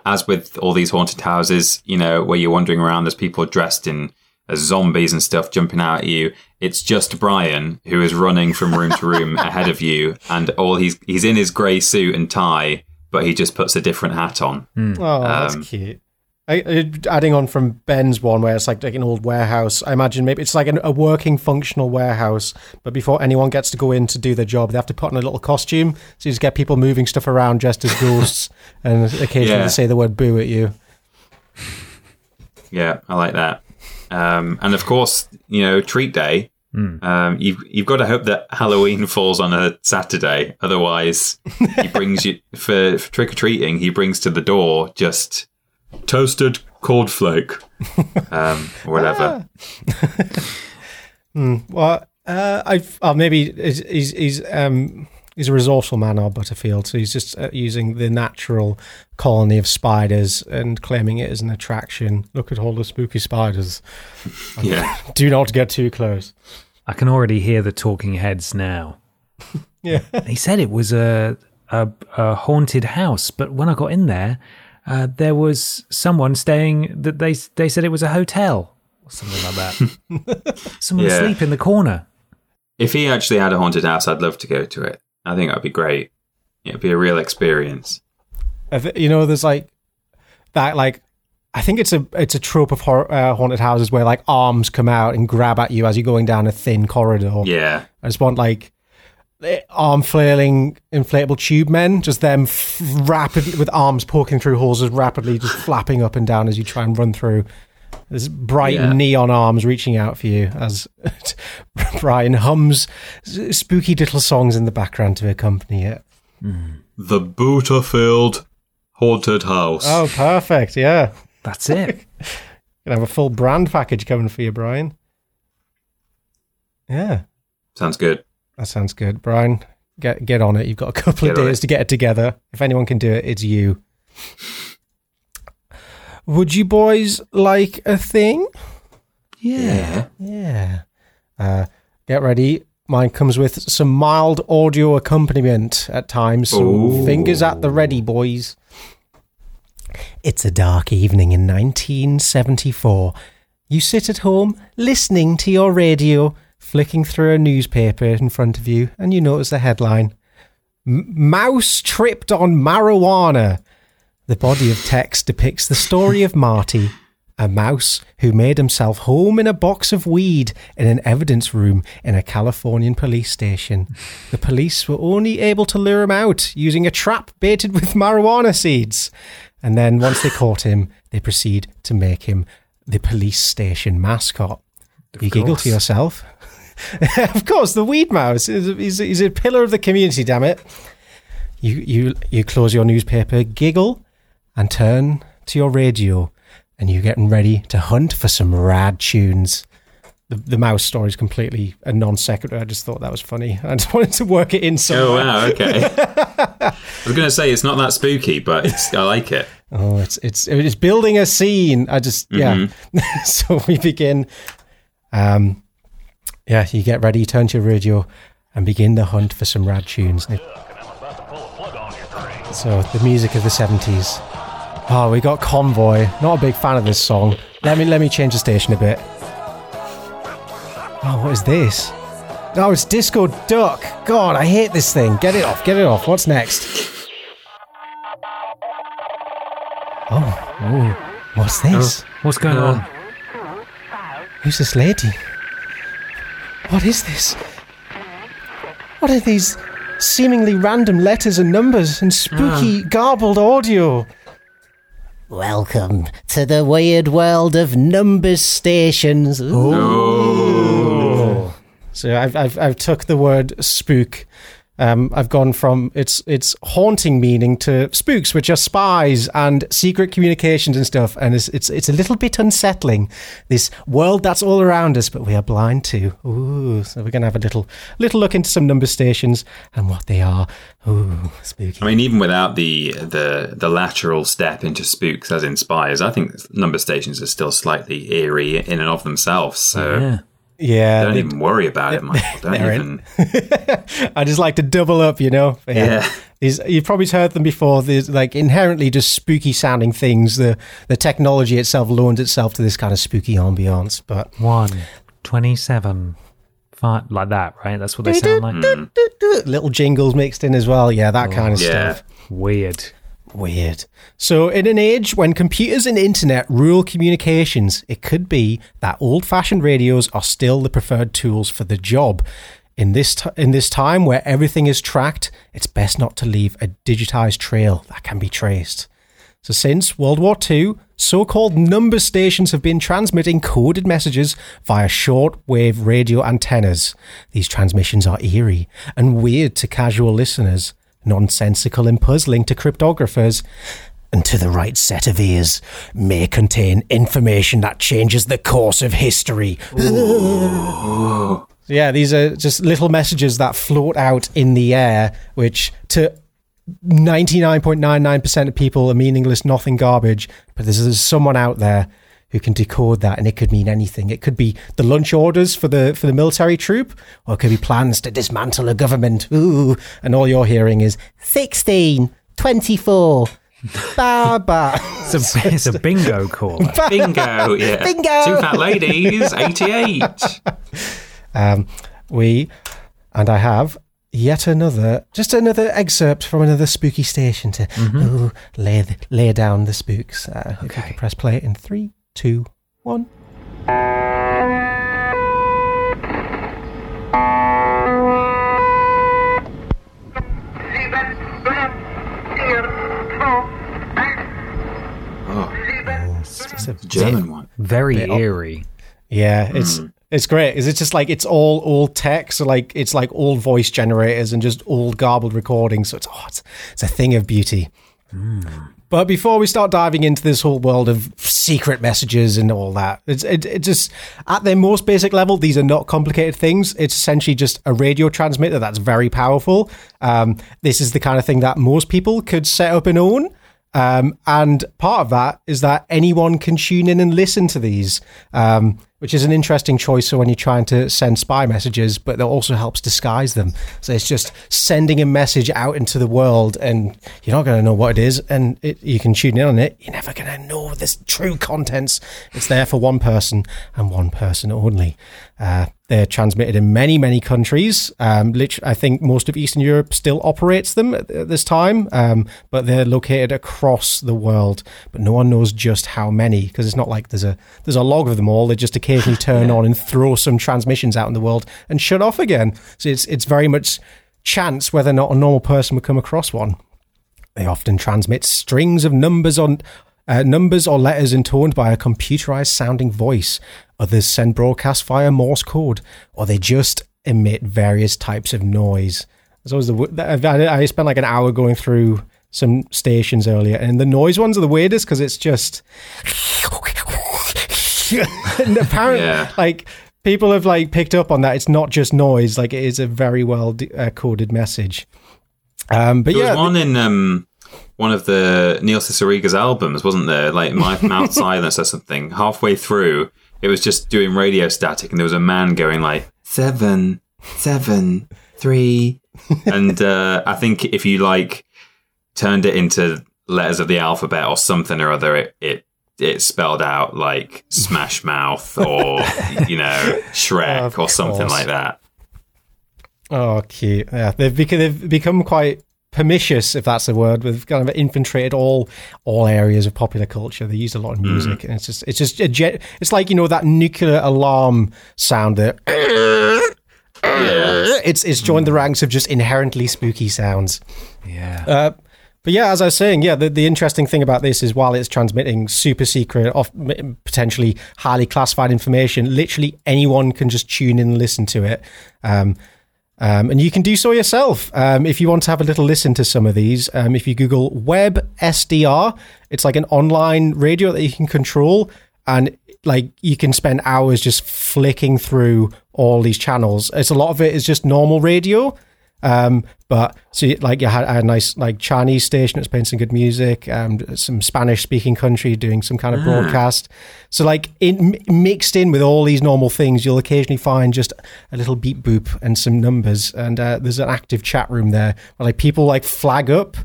as with all these haunted houses, you know, where you're wandering around, there's people dressed in as zombies and stuff jumping out at you. It's just Brian who is running from room to room ahead of you, and all he's he's in his grey suit and tie, but he just puts a different hat on. Oh, that's Um, cute. I, I- adding on from Ben's one, where it's like, like an old warehouse. I imagine maybe it's like an, a working, functional warehouse. But before anyone gets to go in to do their job, they have to put on a little costume. So you just get people moving stuff around dressed as ghosts, and occasionally Yeah. they say the word "boo" at you. Yeah, I like that. Um, and of course, you know, treat day. Um, you've you've got to hope that Halloween falls on a Saturday. Otherwise, he brings you for, for trick or treating. He brings to the door just toasted cornflake, um, or whatever. Well, uh, I've uh, maybe he's he's he's, um, he's a resourceful man, our Butterfield. So he's just uh, using the natural colony of spiders and claiming it as an attraction. Look at all the spooky spiders. Yeah, Do not get too close. I can already hear the talking heads now. Yeah. He said it was a a, a haunted house, but when I got in there, uh, there was someone staying. That they they said it was a hotel or something like that. someone Yeah. asleep in the corner. if he actually had a haunted house, I'd love to go to it. I think that'd be great. It'd be a real experience. Th- you know, there's like that, like I think it's a it's a trope of hor- uh, haunted houses where like arms come out and grab at you as you're going down a thin corridor. Yeah, I just want like eh, arm flailing inflatable tube men, just them f- rapidly with arms poking through holes, just rapidly just flapping up and down as you try and run through. There's bright Yeah. neon arms reaching out for you as Brian hums spooky little songs in the background to accompany it. Hmm. the Butterfield haunted house. Oh, perfect! Yeah. That's it. Gonna have a full brand package coming for you, Brian. Yeah, Sounds good. that sounds good, Brian. Get get on it. You've got a couple of Get on days it. to get it together. If anyone can do it, it's you. Would you boys like a thing? Yeah. Yeah. Uh, get ready. Mine comes with some mild audio accompaniment at times, so Ooh. fingers at the ready, boys. It's a dark evening in 1974. You sit at home, listening to your radio, flicking through a newspaper in front of you, and you notice the headline M- Mouse tripped on marijuana. The body of text depicts the story of Marty, a mouse who made himself home in a box of weed in an evidence room in a Californian police station. The police were only able to lure him out using a trap baited with marijuana seeds. And then once they caught him, they proceed to make him the police station mascot. you giggle course. to yourself. of course, the weed mouse is he's, he's a pillar of the community. Damn it! You you you close your newspaper, giggle, and turn to your radio, and you're getting ready to hunt for some rad tunes. The, the mouse story is completely a non sequitur. I just thought that was funny. I just wanted to work it in Oh wow, okay. I was going to say it's not that spooky, but it's I like it. Oh, it's it's it's building a scene. I just yeah. so we begin. Um, yeah, you get ready, turn to your radio, and begin the hunt for some rad tunes. So the music of the seventies. Oh, we got Convoy. Not a big fan of this song. Let me let me change the station a bit. Oh, what is this? Oh, it's Disco Duck. God, I hate this thing. Get it off. Get it off. What's next? Oh, oh, what's this? What's going Uh, on? Who's this lady? What is this? What are these seemingly random letters and numbers and spooky garbled audio? Welcome to the weird world of numbers stations. Ooh. So I've, I've I've took the word spook. Um, I've gone from its its haunting meaning to spooks, which are spies and secret communications and stuff. And it's it's it's a little bit unsettling. This world that's all around us, but we are blind to. Ooh, so we're gonna have a little little look into some number stations and what they are. Ooh, spooky. I mean, even without the the the lateral step into spooks as in spies, I think number stations are still slightly eerie in and of themselves. So Yeah. Yeah, don't even worry about it, Michael. Don't even. I just like to double up, you know. But Yeah. These, you've probably heard them before. There's like inherently just spooky sounding things. The the technology itself loans itself to this kind of spooky ambiance. But One, 27, five, like that, right? That's what they sound like. little jingles mixed in as well. Yeah, that kind of Yeah. stuff. Weird. Weird. So, in an age when computers and internet rule communications, it could be that old-fashioned radios are still the preferred tools for the job. In this t- in this time where everything is tracked, it's best not to leave a digitized trail that can be traced. So, since World War II, so-called number stations have been transmitting coded messages via short-wave radio antennas. These transmissions are eerie and weird to casual listeners, nonsensical and puzzling to cryptographers, and to the right set of ears may contain information that changes the course of history. yeah, these are just little messages that float out in the air, which to 99.99% of people are meaningless, nothing garbage. But there's, there's someone out there who can decode that, and it could mean anything. It could be the lunch orders for the for the military troop, or it could be plans to dismantle a government. Ooh, and all you're hearing is 16, 24, ba ba. It's a, it's a bingo call. Bingo! Yeah. Bingo! Two fat ladies, eighty-eight. Um, we, and I have yet another, just another excerpt from another spooky station to ooh, lay lay down the spooks. Uh, If you Okay. could press play in three, two, one. sieben, fünf, vier, zwei. It's a German one. Very eerie. Yeah, it's hmm. it's great. Is it just like it's all old tech, so like it's like old voice generators and just old garbled recordings. So it's oh, it's, it's a thing of beauty. Hmm. But before we start diving into this whole world of secret messages and all that, it's it, it just at their most basic level, these are not complicated things. It's essentially just a radio transmitter that's very powerful. Um, this is the kind of thing that most people could set up and own. Um, and part of that is that anyone can tune in and listen to these, um, which is an interesting choice. So when you're trying to send spy messages, but that also helps disguise them. So it's just sending a message out into the world, and you're not going to know what it is, and it, you can tune in on it. You're never going to know the true contents. It's there for one person and one person only. Uh, they're transmitted in many, many countries. Um, I think most of Eastern Europe still operates them at, at this time, um, but they're located across the world. But no one knows just how many because it's not like there's a there's a log of them all. They just occasionally turn on and throw some transmissions out in the world and shut off again. So it's it's very much chance whether or not a normal person would come across one. They often transmit strings of numbers on uh, numbers or letters intoned by a computerized sounding voice. Others send broadcasts via Morse code, or they just emit various types of noise. There's always the I spent like an hour going through some stations earlier, and the noise ones are the weirdest because it's just. and apparently, Yeah. like people have like picked up on that. It's not just noise; like it is a very well de- uh, coded message. Um, but There yeah, was one in um, one of the Neil Cicierega's albums, wasn't there? Like My Mouth Silence or something. Halfway through, it was just doing radio static, and there was a man going like seven, seven, three, and uh, I think if you like turned it into letters of the alphabet or something or other, it it, it spelled out like Smash Mouth or you know Shrek Of or something course. like that. Oh, cute. Yeah, they've become, they've become quite pernicious, if that's the word. We've kind of infiltrated all all areas of popular culture. They use a lot of music, and it's just it's just a jet. It's like you know that nuclear alarm sound that. It's it's joined the ranks of just inherently spooky sounds. Yeah. Uh, But yeah, as I was saying, yeah, the, the interesting thing about this is while it's transmitting super secret, off, potentially highly classified information, literally anyone can just tune in and listen to it. Um, um, and you can do so yourself um, if you want to have a little listen to some of these. Um, if you Google Web SDR, it's like an online radio that you can control, and like you can spend hours just flicking through all these channels. It's a lot of it is just normal radio, um, but so like you had a nice like Chinese station that's playing some good music, um, some Spanish speaking country doing some kind of Ah. broadcast. So like in mixed in with all these normal things, you'll occasionally find just a little beep boop and some numbers. And uh, there's an active chat room there where like people like flag up.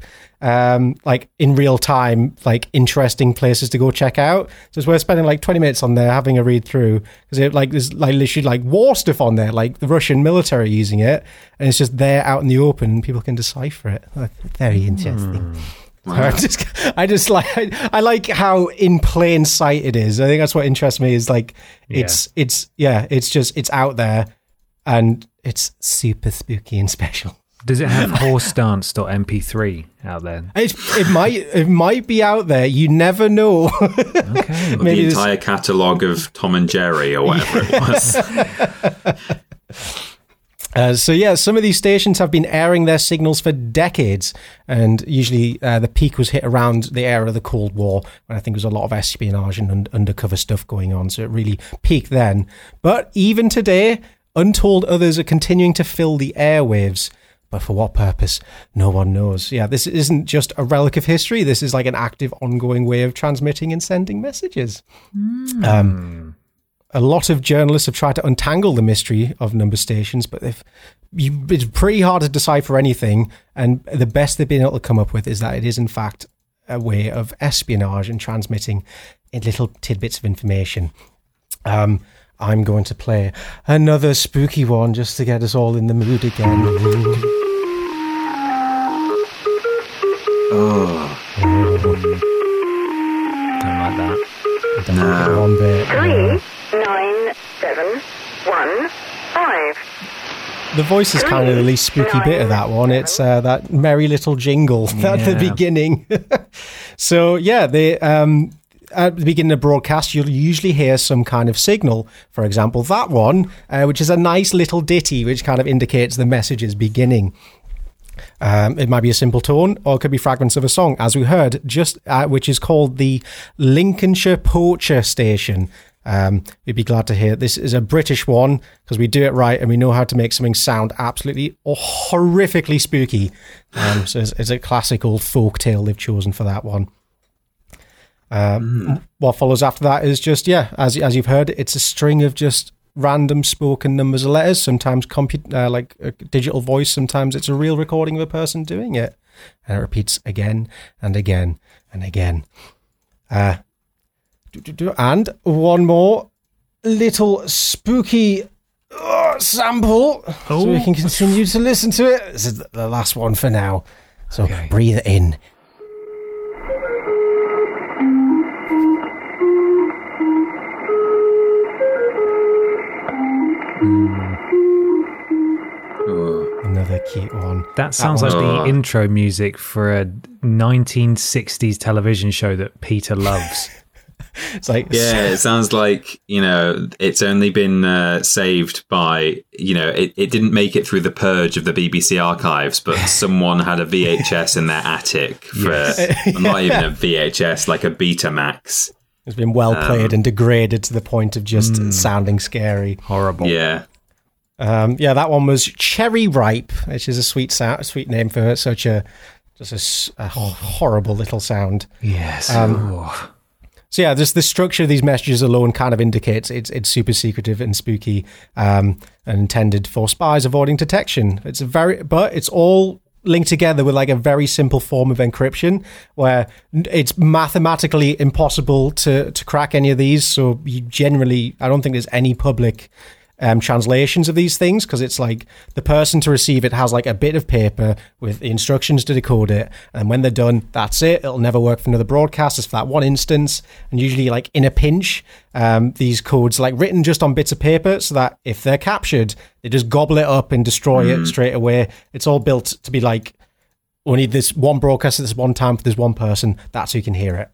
Um, like in real time, like interesting places to go check out. So it's worth spending like 20 minutes on there having a read through because it like there's like literally like war stuff on there, like the Russian military using it, and it's just there out in the open. and People can decipher it. Like, Very interesting. I just, I just like, I, I like how in plain sight it is. I think that's what interests me. Is like, it's, it's, yeah, it's just, it's out there, and it's super spooky and special. Does it have horsedance.mp3 out there? It, it might, it might be out there. You never know. Okay. the Maybe this- entire catalogue of Tom and Jerry or whatever it was. Uh, so yeah, some of these stations have been airing their signals for decades, and usually uh, the peak was hit around the era of the Cold War, when I think there was a lot of espionage and un- undercover stuff going on. So it really peaked then. But even today, untold others are continuing to fill the airwaves. But for what purpose? No one knows. Yeah, this isn't just a relic of history. This is like an active, ongoing way of transmitting and sending messages. Um, a lot of journalists have tried to untangle the mystery of number stations, but they've, you, it's pretty hard to decipher anything. And the best they've been able to come up with is that it is, in fact, a way of espionage and transmitting in little tidbits of information. Um, I'm going to play another spooky one just to get us all in the mood again. Don't like that. Don't like it one bit. Three, nine, seven, one, five. The voice is kind of the least spooky bit of that one. It's uh, that merry little jingle at the beginning. so yeah, they um, at the beginning of broadcast, you'll usually hear some kind of signal. For example, that one, uh, which is a nice little ditty, which kind of indicates the message is beginning. Um, it might be a simple tone, or it could be fragments of a song, as we heard, just uh, which is called the Lincolnshire Poacher Station. Um, we'd be glad to hear this is a British one because we do it right and we know how to make something sound absolutely or horrifically spooky. Um, so it's, it's a classic old folk tale they've chosen for that one. Um, What follows after that is just yeah, as as you've heard, it's a string of just random spoken numbers of letters. Sometimes compute uh, like a digital voice. Sometimes it's a real recording of a person doing it, and it repeats again and again and again. Uh, and one more little spooky uh, sample, so we can continue to listen to it. This is the- the last one for now. So breathe in. Another cute one. That sounds one- like Oh. the intro music for a 1960s television show that Peter loves. It's like Yeah, it sounds like you know it's only been uh, saved by you know it, it didn't make it through the purge of the BBC archives, but someone had a VHS in their attic for not even a VHS, like a Betamax. It's been well played and degraded to the point of just sounding scary. Horrible. Yeah, Um, yeah, that one was Cherry Ripe, which is a sweet sound, a sweet name for such a just a s- a, ho- horrible little sound. Yes. Um. So yeah, just the structure of these messages alone kind of indicates it's it's super secretive and spooky, um, and intended for spies avoiding detection. It's a very, but it's all linked together with like a very simple form of encryption, where it's mathematically impossible to to crack any of these. So you generally, I don't think there's any public. Um, translations of these things because it's like the person to receive it has like a bit of paper with the instructions to decode it, and when they're done, that's it. It'll never work for another broadcast. It's for that one instance, and usually like in a pinch, um, these codes like written just on bits of paper, so that if they're captured, they just gobble it up and destroy it straight away. It's all built to be like only this one broadcast at this one time for this one person. That's who can hear it.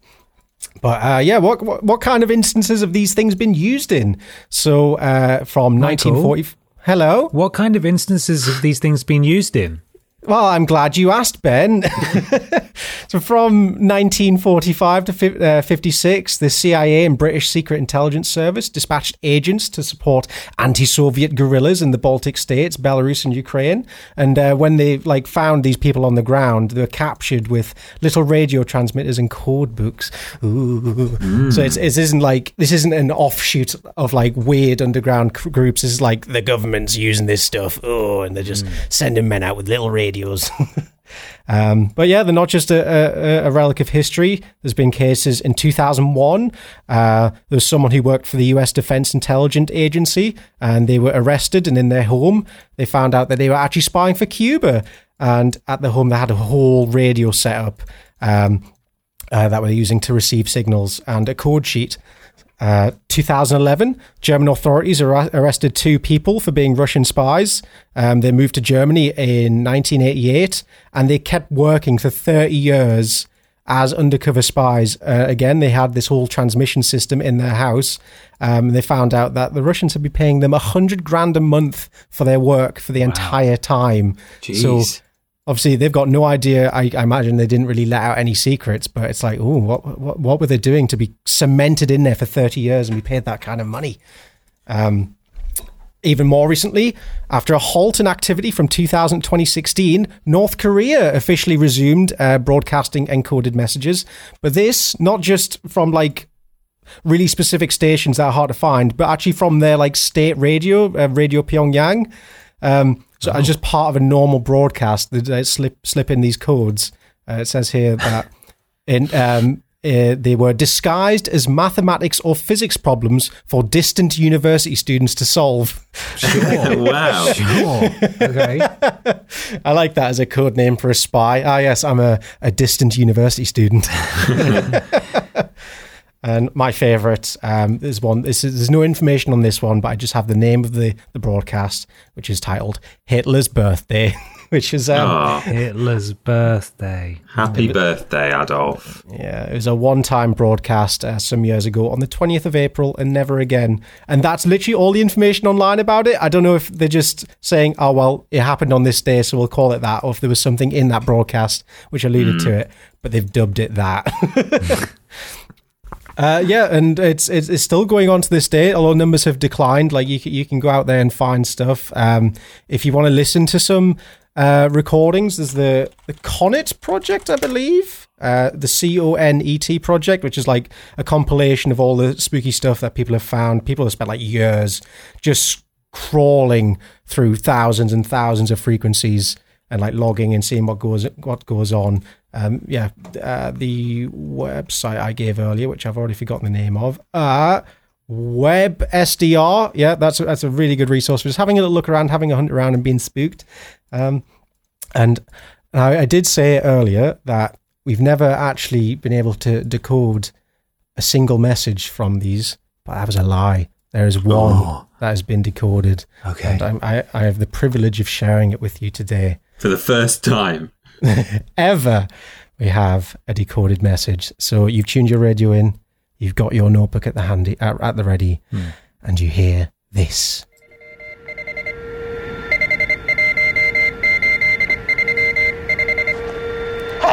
But uh, yeah, what, what what kind of instances have these things been used in? So uh, from Michael? 1940. Hello. What kind of instances have these things been used in? Well, I'm glad you asked, Ben. so, from 1945 to uh, 56, the CIA and British Secret Intelligence Service dispatched agents to support anti-Soviet guerrillas in the Baltic states, Belarus, and Ukraine. And uh, when they like found these people on the ground, they were captured with little radio transmitters and code books. Ooh. So it's, it isn't like this isn't an offshoot of like weird underground c- groups. Is like the government's using this stuff. Oh, and they're just sending men out with little radios. um, but yeah, they're not just a, a, a relic of history. There's been cases in 2001. Uh, there was someone who worked for the U.S. Defense Intelligence Agency, and they were arrested. And in their home, they found out that they were actually spying for Cuba. And at the home, they had a whole radio set up um, uh, that were using to receive signals and a code sheet. Uh, 2011, German authorities ar- arrested two people for being Russian spies. Um, they moved to Germany in 1988 and they kept working for 30 years as undercover spies. Uh, again, they had this whole transmission system in their house. Um, they found out that the Russians had been paying them 100 grand a month for their work for the entire time. So Jeez. Obviously they've got no idea. I, I imagine they didn't really let out any secrets, but it's like, oh, what, what what were they doing to be cemented in there for thirty years and be paid that kind of money? Um, even more recently, after a halt in activity from 2000 2016, North Korea officially resumed uh, broadcasting encoded messages. But this, not just from like really specific stations that are hard to find, but actually from their like state radio, uh, Radio Pyongyang. Um, so as just part of a normal broadcast, they, they slip slip in these codes. Uh, it says here that in um, uh, they were disguised as mathematics or physics problems for distant university students to solve. Sure. wow. Sure. Okay. I like that as a code name for a spy. Ah, yes, I'm a, a distant university student. and my favorite um, is one. This is, there's no information on this one, but I just have the name of the, the broadcast, which is titled Hitler's Birthday, which is um, Oh, Hitler's birthday. happy birthday, Adolf. Yeah, it was a one-time broadcast uh, some years ago on the 20th of April and never again. And that's literally all the information online about it. I don't know if they're just saying, "Oh well, it happened on this day, so we'll call it that," or if there was something in that broadcast which alluded to it, but they've dubbed it that. Uh, yeah, and it's, it's it's still going on to this day. Although numbers have declined, like you you can go out there and find stuff. Um, if you want to listen to some uh, recordings, there's the the Conet project, I believe, uh, the C O N E T project, which is like a compilation of all the spooky stuff that people have found. People have spent like years just crawling through thousands and thousands of frequencies and like logging and seeing what goes what goes on. Um, yeah, uh, the website I gave earlier, which I've already forgotten the name of, uh, Web SDR. Yeah, that's a, that's a really good resource for just having a little look around, having a hunt around, and being spooked. Um, and I, I did say earlier that we've never actually been able to decode a single message from these, but that was a lie. There is one Oh. that has been decoded. Okay. And I'm, I, I have the privilege of sharing it with you today. For the first time. Ever we have a decoded message. So you've tuned your radio in, you've got your notebook at the handy at, at the ready, hmm. and you hear this.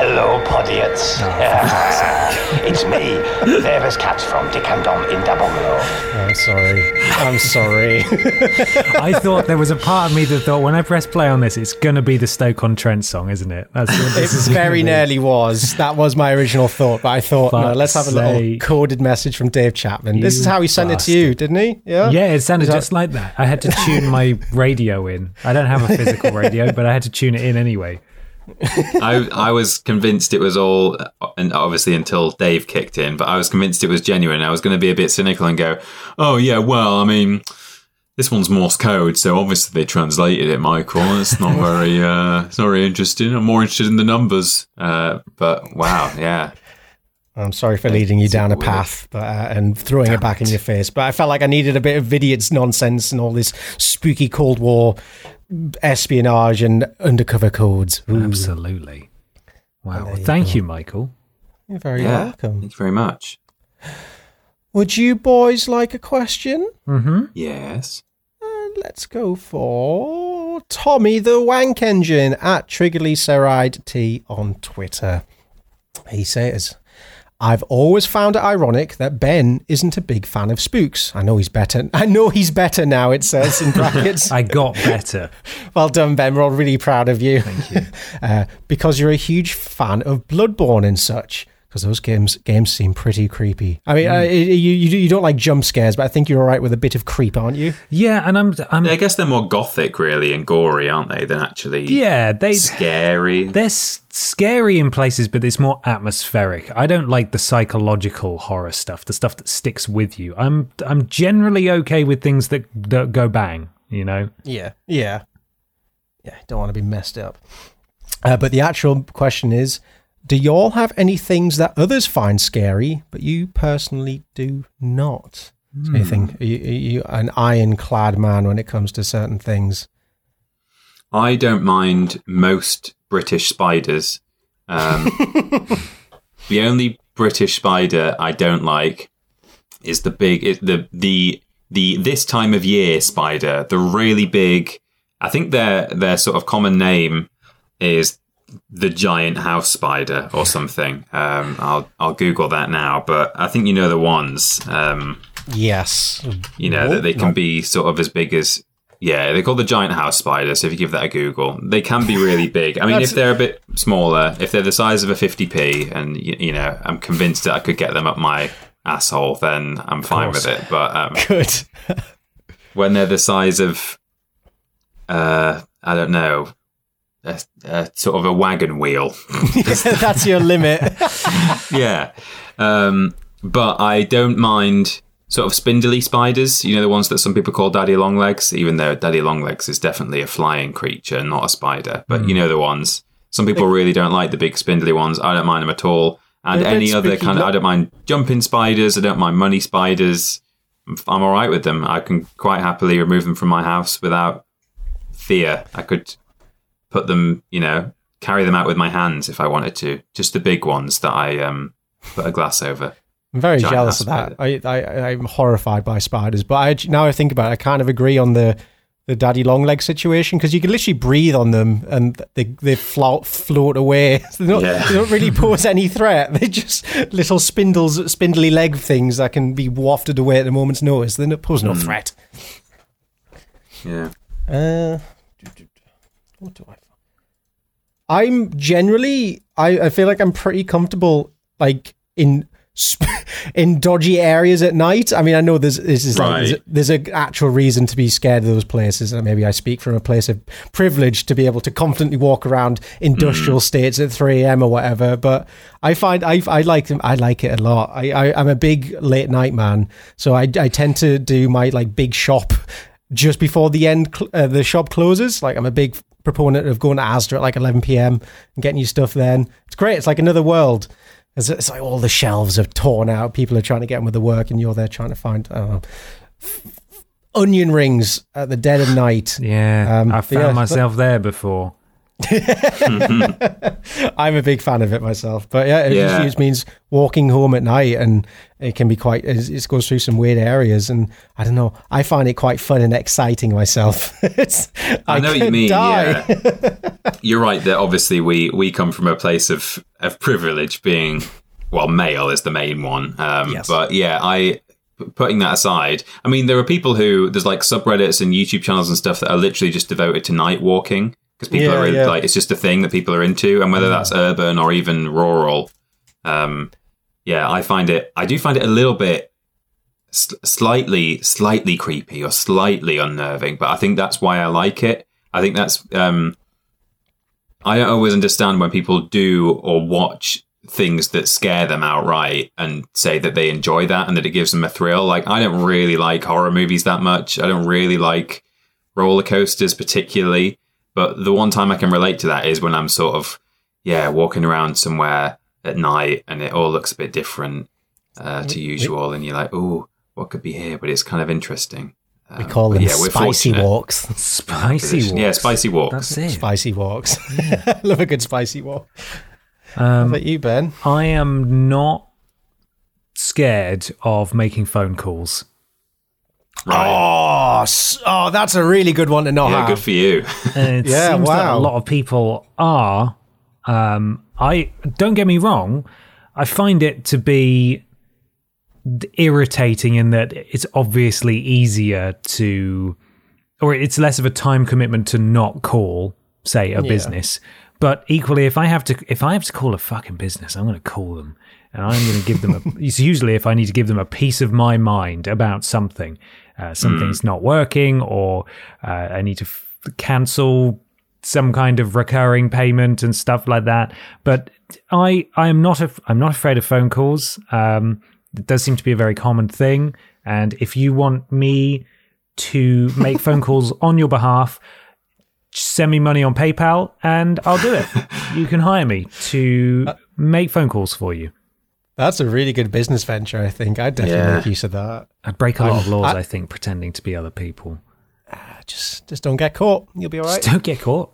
Hello, Podiots. Oh. it's me, Davis Cats from Dick and Dom in Double Mill. I'm sorry. I'm sorry. I thought there was a part of me that thought when I press play on this, it's going to be the Stoke on Trent song, isn't it? That's what it this is gonna very be. nearly was. That was my original thought, but I thought, no, let's have a little sake. coded message from Dave Chapman. this is how he sent it to you, didn't he? Yeah. Yeah, it sounded that- just like that. I had to tune my radio in. I don't have a physical radio, but I had to tune it in anyway. I I was convinced it was all, and obviously until Dave kicked in, but I was convinced it was genuine. I was going to be a bit cynical and go, "Oh yeah, well, I mean, this one's Morse code, so obviously they translated it, Michael. It's not very, uh, it's not very interesting. I'm more interested in the numbers." Uh, but wow, yeah, I'm sorry for leading you down a weird. path but, uh, and throwing it back in your face, but I felt like I needed a bit of idiots nonsense and all this spooky Cold War espionage and undercover codes. Ooh. Absolutely. Wow. there you Thank go. you, Michael. You're very Yeah. welcome. Thank you very much. Would you boys like a question? Mm-hmm. Yes. And let's go for Tommy the Wank Engine at Triggerly Seride T on Twitter. He says, I've always found it ironic that Ben isn't a big fan of spooks. I know he's better. I know he's better now, it says in brackets. I got better. well done, Ben. We're all really proud of you. Thank you. uh, because you're a huge fan of Bloodborne and such. Because those games games seem pretty creepy. I mean, uh, you, you you don't like jump scares, but I think you're all right with a bit of creep, aren't you? Yeah, and I'm I'm I guess they're more gothic, really, and gory, aren't they, than actually yeah, they scary. they're s- scary in places, but it's more atmospheric. I don't like the psychological horror stuff, the stuff that sticks with you. I'm I'm generally okay with things that that go bang. You know, Yeah, yeah, yeah. Don't want to be messed up. Uh, but the actual question is: Do you all have any things that others find scary, but you personally do not? So you're you, are you an ironclad man when it comes to certain things? I don't mind most British spiders. Um, the only British spider I don't like is the big, is the the the this time of year spider, the really big. I think their their sort of common name is the giant house spider or something. Um, I'll I'll Google that now, but I think you know the ones. Um, Yes. you know that they can be sort of as big as yeah they're called the giant house spider so if you give that a google they can be really big i mean if they're a bit smaller if they're the size of a 50p and you, you know i'm convinced that i could get them up my asshole then i'm fine with it but um, Good. when they're the size of uh i don't know a, a sort of a wagon wheel That's your limit. yeah. Um, but I don't mind sort of spindly spiders, you know, the ones that some people call daddy longlegs, even though daddy longlegs is definitely a flying creature, not a spider. But you know the ones. Some people really don't like the big spindly ones. I don't mind them at all. And They're any other kind of, I don't mind jumping spiders. I don't mind money spiders. I'm, I'm all right with them. I can quite happily remove them from my house without fear. I could put them, you know, carry them out with my hands if I wanted to. Just the big ones that I um, put a glass over. I'm very Giant jealous of that. I, I, I'm horrified by spiders. But I, now I think about it, I kind of agree on the, the daddy long leg situation because you can literally breathe on them and they, they float, float away. They don't, Yeah. they don't really pose any threat. They're just little spindles, spindly leg things that can be wafted away at a moment's notice. They pose no threat. Yeah. Uh, what do I? I'm generally, I, I feel like I'm pretty comfortable, like in in dodgy areas at night. I mean, I know there's this is like, there's, a, an actual reason to be scared of those places, and maybe I speak from a place of privilege to be able to confidently walk around industrial states at 3 a.m. or whatever. But I find I I like them. I like it a lot. I, I I'm a big late night man, so I I tend to do my like big shop just before the end cl- uh, the shop closes. Like I'm a big proponent of going to Asda at like 11 p.m. and getting your stuff then. It's great. It's like another world. It's, it's like all the shelves are torn out. People are trying to get on with the work, and you're there trying to find know, onion rings at the dead of night. yeah, Um, I but found yeah, myself there before. I'm a big fan of it myself, but yeah, it Yeah. just means walking home at night, and it can be quite. It goes through some weird areas, and I don't know. I find it quite fun and exciting myself. it's, I, know what you mean. die. Yeah. You're right that obviously we, we come from a place of, of privilege being, well, male is the main one. Um, Yes. But yeah, I, putting that aside, I mean, there are people who, there's like subreddits and YouTube channels and stuff that are literally just devoted to night walking because people Yeah, are in, yeah. like, it's just a thing that people are into. And whether that's urban or even rural, um, yeah, I find it, I do find it a little bit slightly, slightly creepy or slightly unnerving, but I think that's why I like it. I think that's, um, I don't always understand when people do or watch things that scare them outright and say that they enjoy that and that it gives them a thrill. Like, I don't really like horror movies that much. I don't really like roller coasters particularly. But the one time I can relate to that is when I'm sort of, yeah, walking around somewhere at night and it all looks a bit different uh, to usual. And you're like, oh, what could be here? But it's kind of interesting. We Um, call but them yeah, we're spicy fortunate. walks. Spicy walks. Yeah, spicy walks. That's it. Spicy walks. Love a good spicy walk. How about you, Ben? I am not scared of making phone calls. Oh, oh, that's a really good one to know. Yeah, how. good for you. It Yeah, seems that wow. a lot of people are. Um, I don't get me wrong. I find it to be irritating in that it's obviously easier to, or it's less of a time commitment to not call, say, a business. But equally, if I have to, if I have to call a fucking business, I'm going to call them, and I'm going to give them. A, it's usually if I need to give them a piece of my mind about something, uh, something's not working, or uh, I need to f- cancel some kind of recurring payment and stuff like that. But I I am not af- I'm not afraid of phone calls. Um, it does seem to be a very common thing. And if you want me to make phone calls on your behalf, send me money on PayPal and I'll do it. you can hire me to make phone calls for you. That's a really good business venture. I think I'd definitely Yeah. make use of that. I'd break a lot of laws, I- I think, pretending to be other people. Just, just don't get caught. You'll be all right. Just don't get caught.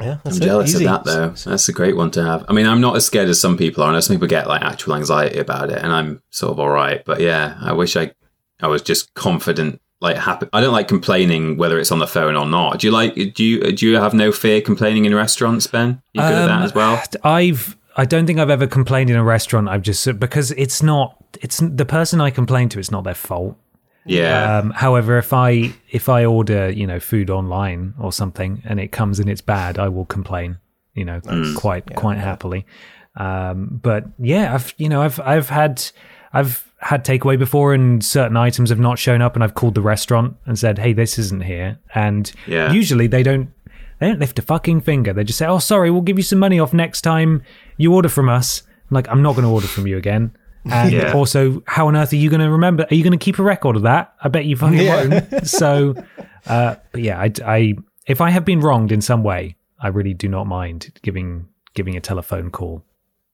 Yeah, that's I'm jealous Easy. of that though. That's a great one to have. I mean, I'm not as scared as some people are. I know some people get like actual anxiety about it, and I'm sort of all right. But yeah, I wish I, I was just confident, like happy. I don't like complaining whether it's on the phone or not. Do you like? Do you do you have no fear complaining in restaurants, Ben? You good at that Um, as well? I've I don't think I've ever complained in a restaurant. I've just because it's not it's the person I complain to. It's not their fault. Yeah, Um, however, if I if I order you know food online or something and it comes and it's bad, I will complain. You know, quite quite happily. Um, but yeah, I've you know I've I've had I've had takeaway before and certain items have not shown up and I've called the restaurant and said, hey, this isn't here. And Yeah. usually they don't they don't lift a fucking finger. They just say, oh, sorry, we'll give you some money off next time you order from us. I'm like, I'm not going to order from you again. And Yeah. also, how on earth are you going to remember? Are you going to keep a record of that? I bet you fucking Yeah. won't. So, uh, but yeah, I, I, if I have been wronged in some way, I really do not mind giving giving a telephone call.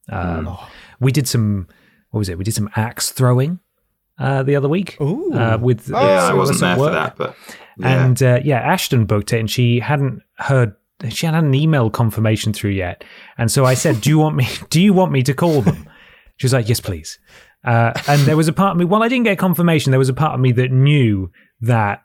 Um, We did some, what was it? We did some axe throwing uh, the other week Ooh. uh, with yeah. I some wasn't us at there for work. that, but yeah. And uh, yeah, Ashton booked it, and she hadn't heard. She hadn't had an email confirmation through yet, and so I said, "Do you want me? Do you want me to call them?" She was like, "Yes, please." Uh, and there was a part of me. Well, I didn't get confirmation. There was a part of me that knew that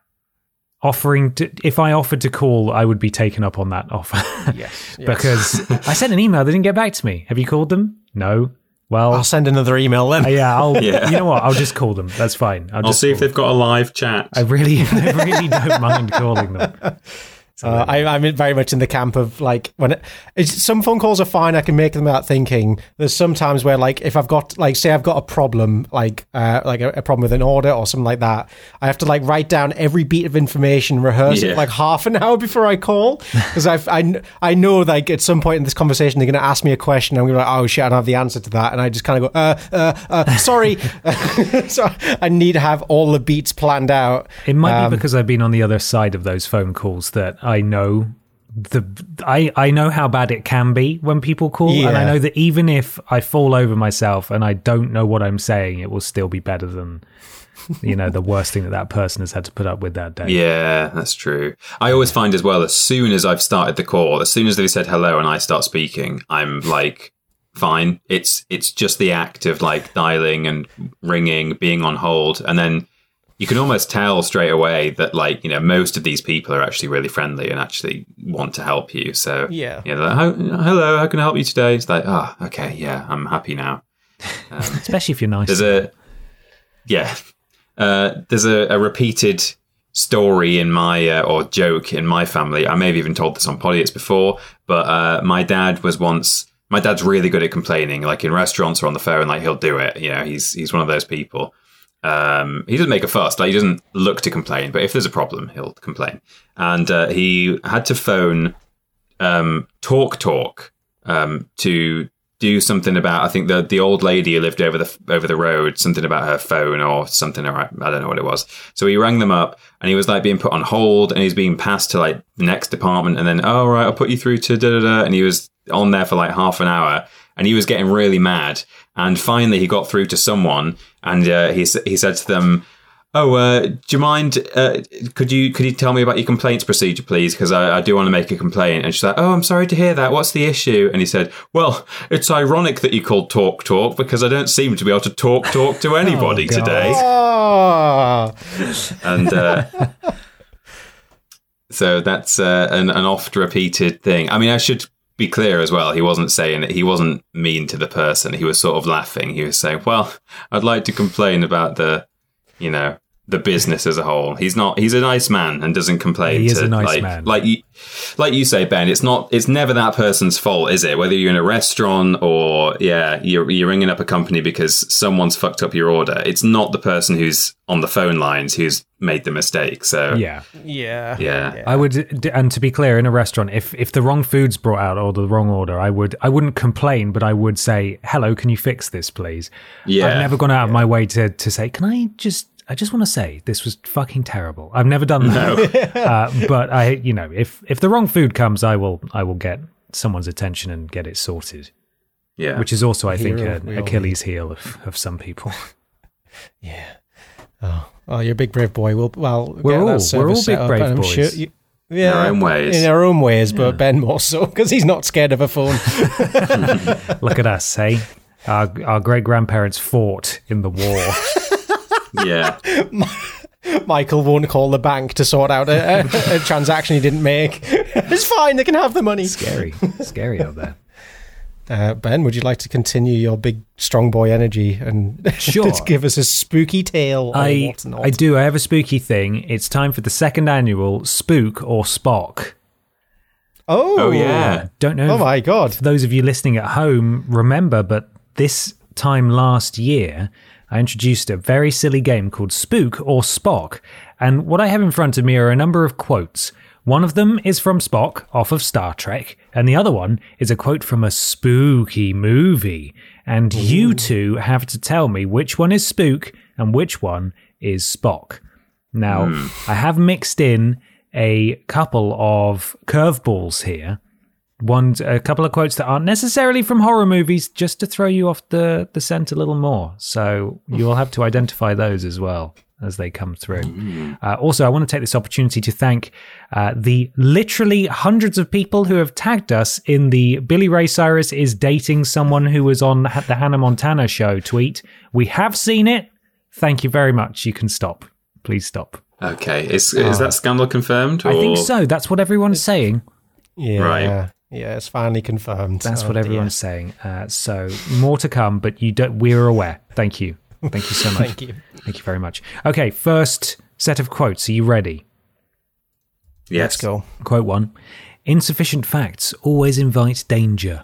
offering to, if I offered to call, I would be taken up on that offer. Yes, yes. because I sent an email. They didn't get back to me. Have you called them? No. Well, I'll send another email then. uh, yeah, I'll. Yeah. You know what? I'll just call them. That's fine. I'll, I'll just see if they've got a live chat. I really, I really don't mind calling them. Uh, I, I'm very much in the camp of like when it, it's, some phone calls are fine. I can make them without thinking. There's sometimes where like if I've got like say I've got a problem like uh, like a, a problem with an order or something like that, I have to like write down every beat of information, rehearse Yeah. it like half an hour before I call because I I I know like at some point in this conversation they're going to ask me a question. I'm going to be like oh shit I don't have the answer to that, and I just kind of go uh uh, uh sorry. so I need to have all the beats planned out. It might Um, be because I've been on the other side of those phone calls that I know the I I know how bad it can be when people call, and I know that even if I fall over myself and I don't know what I'm saying, it will still be better than you know the worst thing that that person has had to put up with that day. Yeah, that's true. I always find as well, as soon as I've started the call, as soon as they said hello and I start speaking, I'm like, fine. It's it's just the act of like dialing and ringing, being on hold, and then you can almost tell straight away that like you know most of these people are actually really friendly and actually want to help you. So Yeah. you know, like, "How- hello, how can I help you today? It's like, oh, okay, yeah, I'm happy now. especially if you're nice. There's a yeah. Uh, there's a, a repeated story in my uh, or joke in my family. I may have even told this on Podiots before, but uh, my dad was once. My dad's really good at complaining, like in restaurants or on the phone. Like he'll do it. You know, he's he's one of those people. Um, he doesn't make a fuss. Like he doesn't look to complain, but if there's a problem, he'll complain. And uh, he had to phone um, Talk Talk um, to do something about. I think the the old lady who lived over the over the road, something about her phone or something. Or I don't know what it was. So he rang them up, and he was like being put on hold, and he's being passed to like the next department, and then oh right, I'll put you through to da da da, and he was on there for like half an hour, and he was getting really mad, and finally he got through to someone, and uh, he he said to them. Oh, uh, do you mind? Uh, could you could you tell me about your complaints procedure, please? Because I, I do want to make a complaint. And she's like, "Oh, I'm sorry to hear that. What's the issue?" And he said, "Well, it's ironic that you called talk talk because I don't seem to be able to talk talk to anybody God. today." Oh, And uh, so that's uh, an, an oft repeated thing. I mean, I should be clear as well. He wasn't saying it. He wasn't mean to the person. He was sort of laughing. He was saying, "Well, I'd like to complain about the, you know." The business as a whole. He's not. He's a nice man and doesn't complain. He is to, a nice like, man. Like you, like you say, Ben. It's not. It's never that person's fault, is it? Whether you're in a restaurant or yeah, you're you're ringing up a company because someone's fucked up your order. It's not the person who's on the phone lines who's made the mistake. So Yeah. yeah. yeah. I would, and to be clear, in a restaurant, if if the wrong food's brought out or the wrong order, I would I wouldn't complain, but I would say, "Hello, can you fix this, please?" Yeah. I've never gone out of my way to to say, "Can I just?" I just want to say this was fucking terrible. I've never done that, uh, but I, you know, if if the wrong food comes, I will I will get someone's attention and get it sorted. yeah. Which is also, I think, an we all Achilles heel of, of some people. Yeah. Oh, oh, you're a big brave boy. Well, well, We're get that all- we're all big up, brave I'm boys. Sure you, yeah, our own ways. In our own ways, but Ben more so because he's not scared of a phone. Look at us, hey. Our, our great grandparents fought in the war. yeah. Michael won't call the bank to sort out a, a, a transaction he didn't make. it's fine; they can have the money. Scary, scary out there. Uh, ben, would you like to continue your big strong boy energy and Sure. just give us a spooky tale? I what's? I do. I have a spooky thing. It's time for the second annual Spook or Spock. Oh, Oh yeah. Don't know. Oh my god! For those of you listening at home, remember, but this time last year, I introduced a very silly game called Spook or Spock. And what I have in front of me are a number of quotes. One of them is from Spock off of Star Trek, and the other one is a quote from a spooky movie. And you two have to tell me which one is Spook and which one is Spock. Now, hmm. I have mixed in a couple of curveballs here. One a couple of quotes that aren't necessarily from horror movies just to throw you off the the scent a little more. So you'll have to identify those as well as they come through uh, also i want to take this opportunity to thank uh, the literally hundreds of people who have tagged us in the billy ray cyrus is dating someone who was on the hannah montana show tweet we have seen it thank you very much you can stop please stop Okay. Is is that scandal confirmed? i think so that's what everyone's saying Yeah, Right. yeah, it's finally confirmed. That's Oh, what dear. everyone's saying. Uh, so more to come, but you don't. We're aware. Thank you. Thank you so much. Thank you. Thank you very much. Okay, first set of quotes. Are you ready? Yes. Let's go. Quote one: Insufficient facts always invite danger.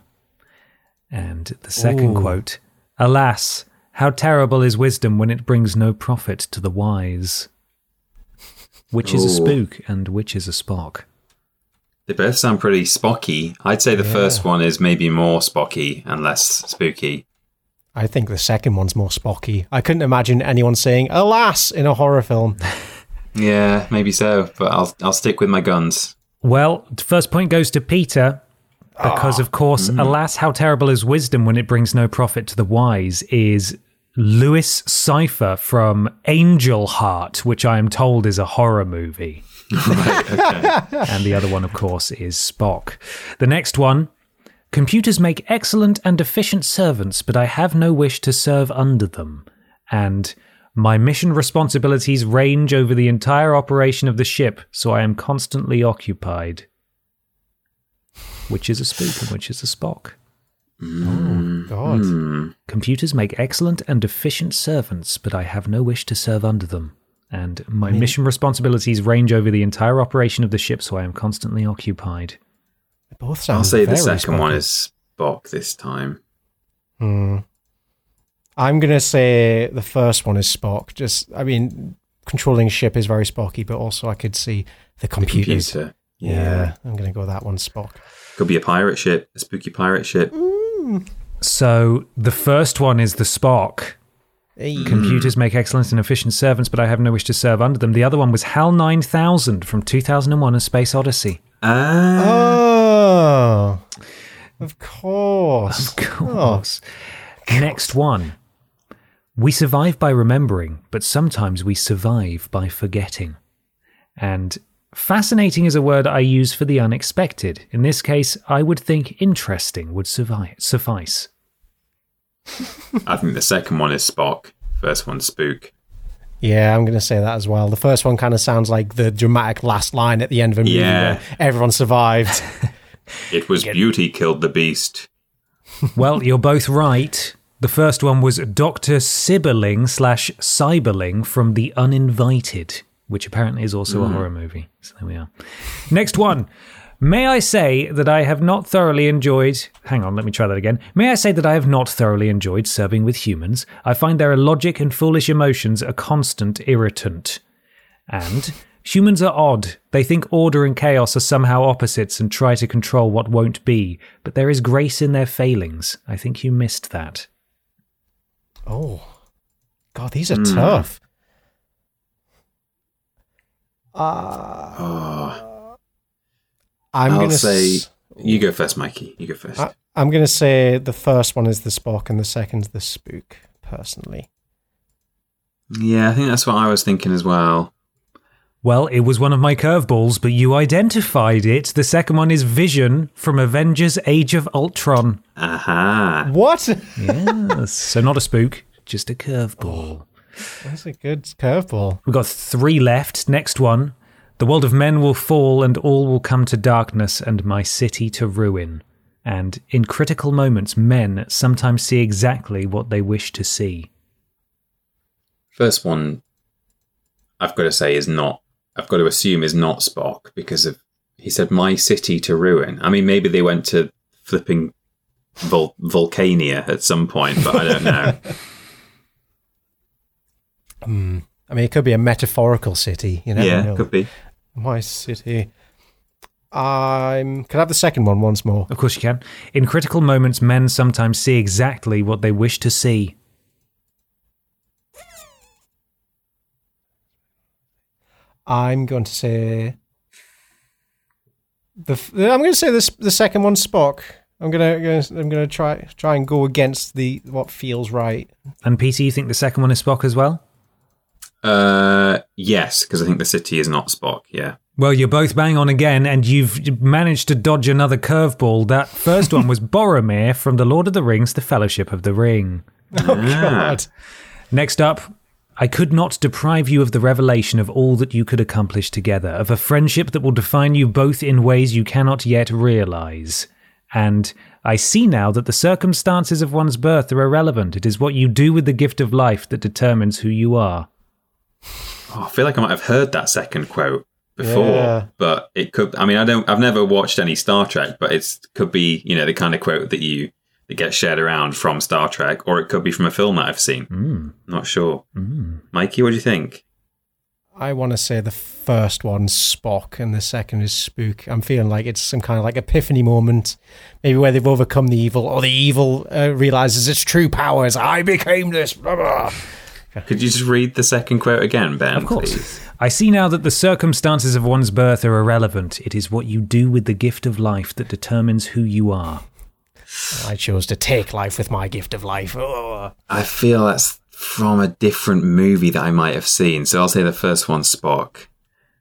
And the second Ooh. quote: Alas, how terrible is wisdom when it brings no profit to the wise. Which is a spook and which is a Spock? They both sound pretty spocky. I'd say the first one is maybe more spocky and less spooky. I think the second one's more Spocky. I couldn't imagine anyone saying "alas" in a horror film. Yeah, maybe so, but I'll I'll stick with my guns. Well, the first point goes to Peter ah. because, of course, mm-hmm. alas, how terrible is wisdom when it brings no profit to the wise is Louis Cyphre from Angel Heart, which I am told is a horror movie. and the other one, of course, is Spock. The next one computers make excellent and efficient servants, but I have no wish to serve under them. And my mission responsibilities range over the entire operation of the ship, so I am constantly occupied. Which is a spook and which is a Spock. Mm. Oh god, mm. Computers make excellent and efficient servants, but I have no wish to serve under them. And my mission responsibilities range over the entire operation of the ship, so I am constantly occupied. They both sound. I'll say the very second one is Spock this time. Hmm. I'm gonna say the first one is Spock. Just, I mean, controlling a ship is very Spocky, but also I could see the The computer. Yeah. I'm gonna go that one, Spock. Could be a pirate ship, a spooky pirate ship. So the first one is the Spock. Hey. Computers make excellent and efficient servants, but I have no wish to serve under them. The other one was HAL 9000 from 2001 A Space Odyssey. Ah, Oh, Oh. of course. Of course. Next one. We survive by remembering, but sometimes we survive by forgetting. And fascinating is a word I use for the unexpected. In this case, I would think interesting would survive, suffice. I think the second one is Spock. First one, Spook. Yeah, I'm going to say that as well. The first one kind of sounds like the dramatic last line at the end of a movie Yeah. where everyone survived. It was beauty killed the beast. Well, you're both right. The first one was Dr. Sibberling slash Cyberling from The Uninvited, which apparently is also a hmm. horror movie. So there we are. Next one. May I say that I have not thoroughly enjoyed. Hang on, let me try that again. May I say that I have not thoroughly enjoyed serving with humans? I find their illogic and foolish emotions a constant irritant. And humans are odd. They think order and chaos are somehow opposites and try to control what won't be, but there is grace in their failings. I think you missed that. oh, God, these are tough. Uh, I'm I'll going to say you go first, Mikey. You go first. I, I'm going to say the first one is the Spock and the second's the Spook. Personally, yeah, I think that's what I was thinking as well. Well, it was one of my curveballs, but you identified it. The second one is Vision from Avengers Age of Ultron. Aha. what? Yes. so not a spook, just a curveball. Oh. That's a good curveball. We've got three left. Next one. The world of men will fall and all will come to darkness and my city to ruin. And in critical moments, men sometimes see exactly what they wish to see. First one, I've got to say, is not. I've got to assume is not Spock because of he said my city to ruin. I mean, maybe they went to flipping Vul- Vulcania at some point, but I don't know. Hmm. I mean, it could be a metaphorical city. You never yeah, know. could be. My city. I'm. Can I have the second one once more? Of course, you can. In critical moments, men sometimes see exactly what they wish to see. I'm going to say the. f- I'm going to say this. The second one, Spock. I'm gonna, gonna I'm gonna try try and go against the what feels right. And Peter, you think the second one is Spock as well? Uh, yes, because I think the city is not Spock. Yeah. Well, you're both bang on again, and you've managed to dodge another curveball. That first one was Boromir from The Lord of the Rings, The Fellowship of the Ring. God. Next up, I could not deprive you of the revelation of all that you could accomplish together, of a friendship that will define you both in ways you cannot yet realize. And I see now that the circumstances of one's birth are irrelevant. It is what you do with the gift of life that determines who you are. Oh, I feel like I might have heard that second quote before, Yeah. but it could. I mean, I don't. I've never watched any Star Trek, but it could be you know the kind of quote that you that gets shared around from Star Trek, or it could be from a film that I've seen. Not sure. Mikey, what do you think? I want to say the first one's Spock and the second is Spook. I'm feeling like it's some kind of like epiphany moment, maybe where they've overcome the evil, or the evil uh, realizes its true powers. I became this. Blah, blah. Could you just read the second quote again, Ben? Of course. please? I see now that the circumstances of one's birth are irrelevant. It is what you do with the gift of life that determines who you are. I chose to take life with my gift of life. Oh. I feel that's from a different movie that I might have seen. So I'll say the first one, Spock.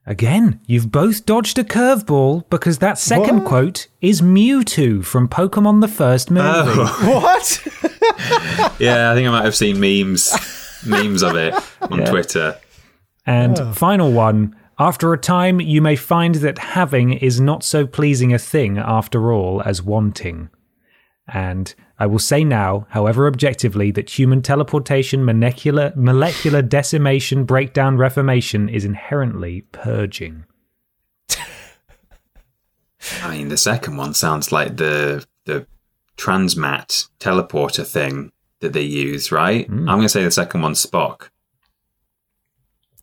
Again, you've both dodged a curveball because that second What? quote is Mewtwo from Pokemon the first oh. movie. What? Yeah, I think I might have seen memes, memes of it on Yeah. Twitter. And oh. final one. After a time, you may find that having is not so pleasing a thing after all as wanting. And I will say now, however objectively, that human teleportation, molecular, molecular decimation, breakdown, reformation is inherently purging. I mean, the second one sounds like the the transmat teleporter thing that they use, right? I'm going to say the second one's Spock.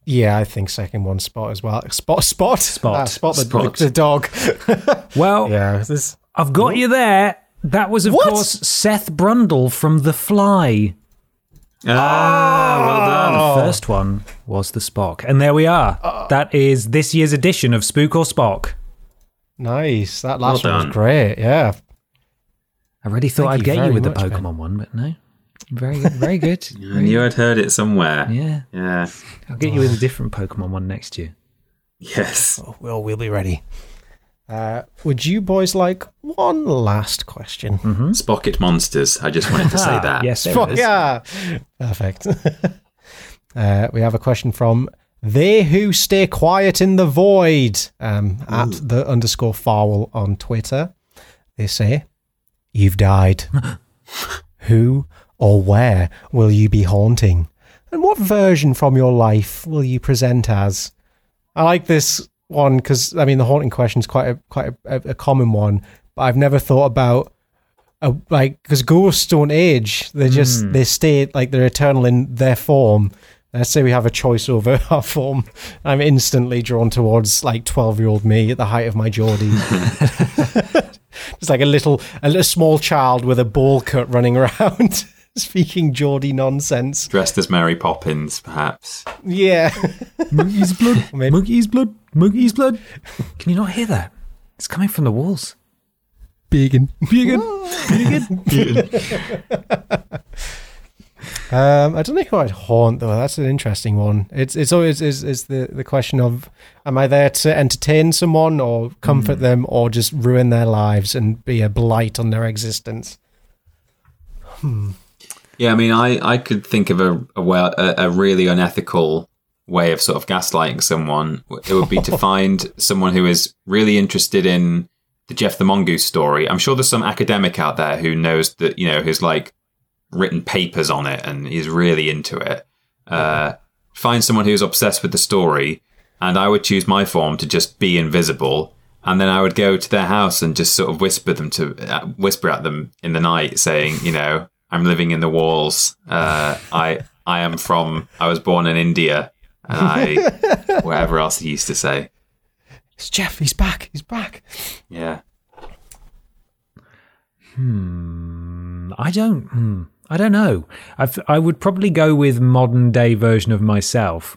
yeah, I think second one Spot as well. Spot, Spot, Spot. Ah, spot, the, Spot. the dog. Well, yeah, this. I've got you there. That was, of What? course, Seth Brundle from The Fly. Ah, well done. The first one was the Spock. And there we are. that is this year's edition of Spook or Spock. Nice. That last Well one was great. Yeah. I really thought Thank I'd you get you very with the much, Ben. Pokemon one, but no. Very good. Very good. I knew I'd heard it somewhere. Yeah. Yeah. I'll get you with a different Pokemon one next year. Yes. Well, we'll be ready. Uh, would you boys like one last question? Spocket monsters. I just wanted to say Ah, that. yes, there Fuck it is. yeah. Perfect. uh, we have a question from they who stay quiet in the void um, at the underscore foul on Twitter. They say, You've died. who or where will you be haunting? And what version from your life will you present as? I like this one because I mean the haunting question is quite a quite a, a, a common one, but I've never thought about uh, like because ghosts don't age; they just they stay like they're eternal in their form. Let's say we have a choice over our form. I'm instantly drawn towards like twelve year old me at the height of my Geordie. It's like a little a little small child with a ball cut running around. Speaking Geordie nonsense. Dressed as Mary Poppins, perhaps. Yeah. Monkey's blood. Maybe- Monkey's blood. Monkey's blood. Can you not hear that? It's coming from the walls. Vegan. Vegan. Um, I don't know who I'd haunt though. That's an interesting one. It's it's always is is the the question of am I there to entertain someone or comfort them or just ruin their lives and be a blight on their existence? Yeah, I mean, I, I could think of a a, well, a a really unethical way of sort of gaslighting someone. It would be to find someone who is really interested in the Gef the Mongoose story. I'm sure there's some academic out there who knows that you know who's like written papers on it and he's really into it. Uh, find someone who's obsessed with the story, and I would choose my form to just be invisible. And then I would go to their house and just sort of whisper them to uh, whisper at them in the night, saying, you know, I'm living in the walls. Uh, I I am from. I was born in India, and I whatever else he used to say. It's Gef. He's back. He's back. Yeah. Hmm. I don't. Hmm, I don't know. I I would probably go with modern day version of myself,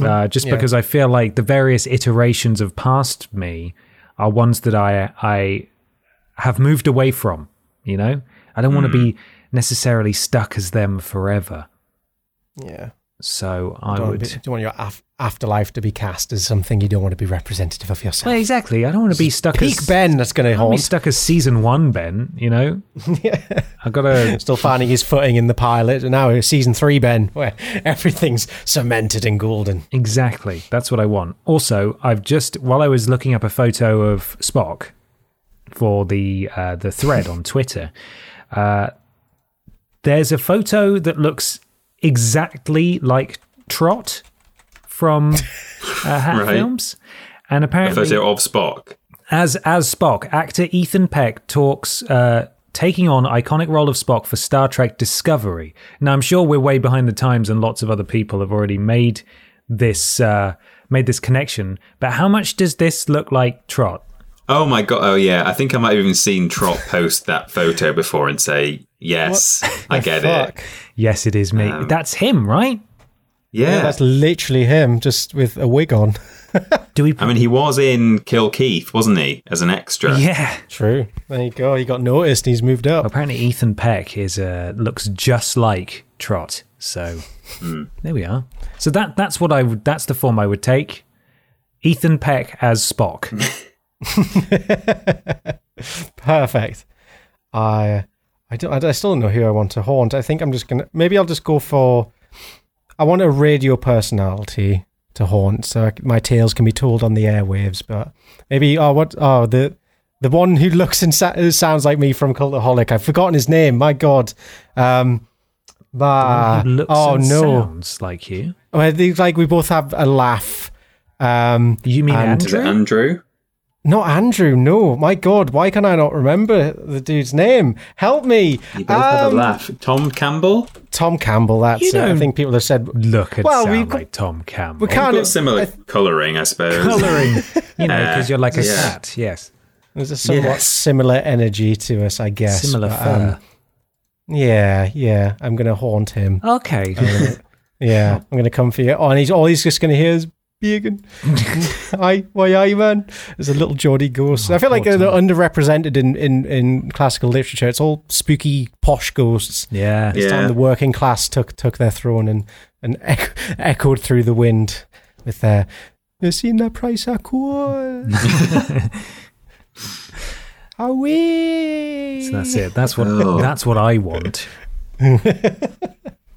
uh, just Yeah. because I feel like the various iterations of past me are ones that I I have moved away from. You know, I don't want to be necessarily stuck as them forever. Yeah. So I Don't, would. be, don't want your af- afterlife to be cast as something you don't want to be representative of yourself. Well, exactly. I don't want to be stuck Peak as Ben that's going to I don't want to be stuck as season one Ben. You know, yeah. I've gotta. Still finding his footing in the pilot, and now it's season three Ben, where everything's cemented and golden. Exactly. That's what I want. Also, I've just while I was looking up a photo of Spock for the uh, the thread on Twitter, uh, there's a photo that looks exactly like Trott from uh, Hat Right. Films, and apparently A photo of Spock. as as Spock, actor Ethan Peck talks uh, taking on iconic role of Spock for Star Trek Discovery. Now, I'm sure we're way behind the times, and lots of other people have already made this uh, made this connection. But how much does this look like Trott? Oh my god! Oh yeah, I think I might have even seen Trott post that photo before and say, "Yes, I get it." Yes, it is me. Um, That's him, right? Yeah. Yeah, that's literally him, just with a wig on. Do we? I mean, he was in Kill Keith, wasn't he, as an extra? yeah. True. There you go. He got noticed. and He's moved up. Apparently, Ethan Peck is uh, looks just like Trott. So there we are. So that that's what I would. That's the form I would take. Ethan Peck as Spock. Perfect. I, I don't. I still don't know who I want to haunt. I think I'm just gonna. Maybe I'll just go for. I want a radio personality to haunt, so I, my tales can be told on the airwaves. But maybe. Oh, what? Oh, the the one who looks and sa- sounds like me from Cultaholic. I've forgotten his name. My God. Um. Who looks oh and no! sounds like you. Well, I think, like we both have a laugh. Um, You mean And- Andrew? Andrew? Not Andrew. No, my God, why can I not remember the dude's name? Help me. You both had a Um, laugh. Tom Campbell? Tom Campbell. That's You it. I think people have said Look at Well, sound we've got- like Tom Campbell. we You've can't. got similar colouring, I suppose. Colouring, you know, because you're like a Yeah. cat. Yes, There's a somewhat Yes. similar energy to us, I guess. similar but, fur. um, yeah, yeah. I'm gonna haunt him. okay, Yeah, I'm gonna come for you. Oh, and he's all he's just gonna hear is Bacon. Aye, why aye, man? There's a little Geordie ghost. I oh, feel like poor they're Tom. underrepresented in, in, in classical literature. It's all spooky, posh ghosts. Yeah. This Yeah. time the working class took took their throne and, and ec- echoed through the wind with their "You've seen the price of coal." Away. So that's it. That's what Oh. that's what I want.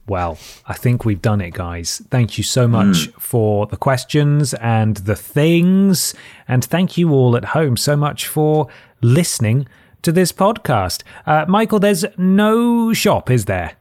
Well, I think we've done it, guys. Thank you so much for the questions and the things, and thank you all at home so much for listening to this podcast. Uh, Michael, there's no shop, is there?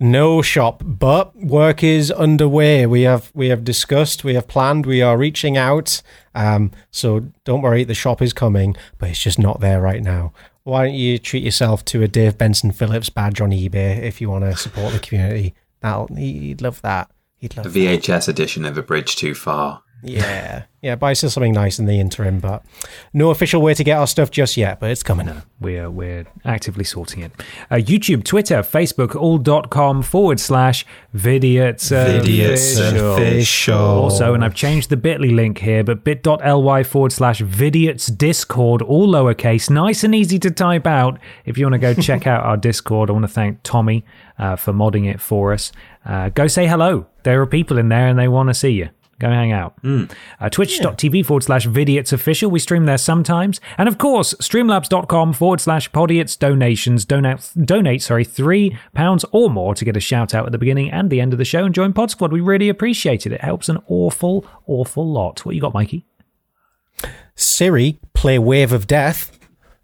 No shop, but work is underway. We have we have discussed, we have planned, we are reaching out. Um, so don't worry, the shop is coming, but it's just not there right now. Why don't you treat yourself to a Dave Benson Phillips badge on eBay if you want to support the community? That'll he'd love that. He'd love the VHS edition of A Bridge Too Far. Yeah, yeah. Buy us something nice in the interim, but no official way to get our stuff just yet. But it's coming. We're we're actively sorting it. Uh, YouTube, Twitter, Facebook, all.com forward slash vidiots Vidiots official. Also, and I've changed the bit.ly link here, but bit.ly forward slash vidiots discord, all lowercase, nice and easy to type out. If you want to go check out our discord, I want to thank Tommy uh, for modding it for us. Uh, go say hello. There are people in there and they want to see you. Go hang out. Uh, Twitch.tv forward slash Vidiots official. We stream there sometimes. And of course, streamlabs.com forward slash Podiots donations. Donate, donate, sorry, three pounds or more to get a shout out at the beginning and the end of the show and join Pod Squad. We really appreciate it. It helps an awful, awful lot. What you got, Mikey? Siri, play Wave of Death.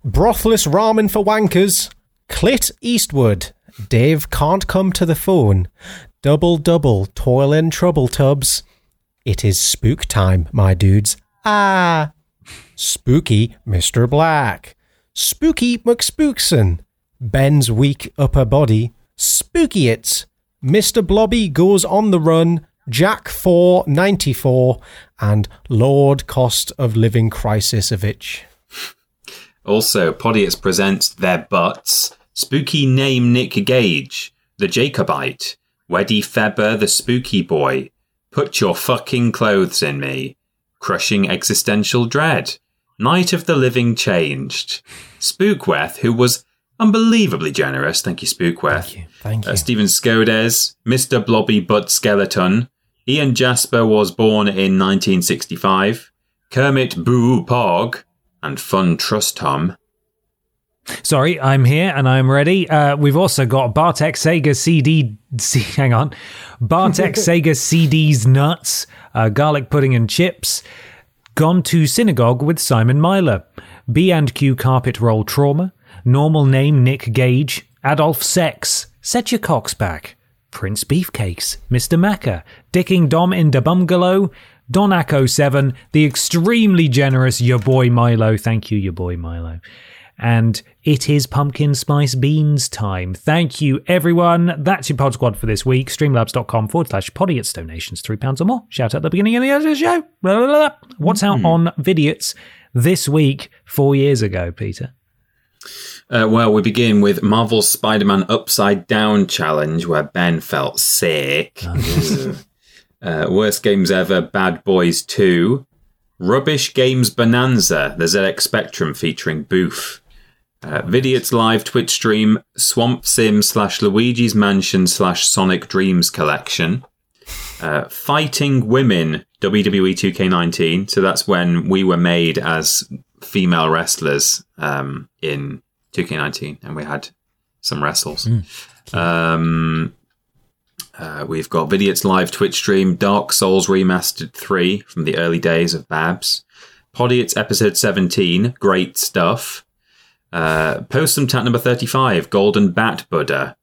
Brothless ramen for wankers. Clit Eastwood. Dave can't come to the phone. Double double toil and trouble tubs. It is spook time, my dudes. Ah. Spooky Mr. Black. Spooky McSpookson. Ben's weak upper body. Spooky it. Mr. Blobby goes on the run. Jack 494 and Lord Cost of Living Crisisovich. Also, Podiots presents Their Butts, Spooky Name Nick Gage, The Jacobite, Weddy Feber the Spooky Boy, Put Your Fucking Clothes in Me, Crushing Existential Dread, Night of the Living Changed, Spookweth, who was unbelievably generous, thank you, Spookweth, Thank you. uh, Stephen Skodes, Mr. Blobby Butt Skeleton, Ian Jasper was born in 1965, Kermit Boo Pog, and Fun Trust Tom. Sorry, I'm here and I'm ready. Uh, we've also got Bartek Sega CD. C, hang on, Bartek Sega CD's nuts, uh, garlic pudding and chips. Gone to synagogue with Simon Myler. B and Q carpet roll trauma. Normal name Nick Gage. Adolf Sex. Set your cocks back. Prince Beefcakes. Mr. Macca. Dicking Dom in the bungalow. Don Acco 7. The extremely generous your boy Milo. Thank you, your boy Milo and it is pumpkin spice beans time. Thank you, everyone. That's your pod squad for this week. Streamlabs.com forward slash podiots donations, three pounds or more. Shout out at the beginning and the end of the show. Blah, blah, blah. What's out on Vidiots this week, four years ago, Peter? Uh, well, we begin with Marvel's Spider Man Upside Down Challenge, where Ben felt sick. uh, worst games ever Bad Boys 2. Rubbish Games Bonanza, the ZX Spectrum featuring Booth. Uh, Vidiots live Twitch stream Swamp Sim slash Luigi's Mansion slash Sonic Dreams collection. Uh, Fighting Women WWE 2K19. So that's when we were made as female wrestlers um, in 2K19, and we had some wrestles. Um, uh, we've got Vidiots live Twitch stream Dark Souls Remastered 3 from the early days of Babs. Podiots episode 17, great stuff. Uh, Postum Tat number 35, Golden Bat Buddha.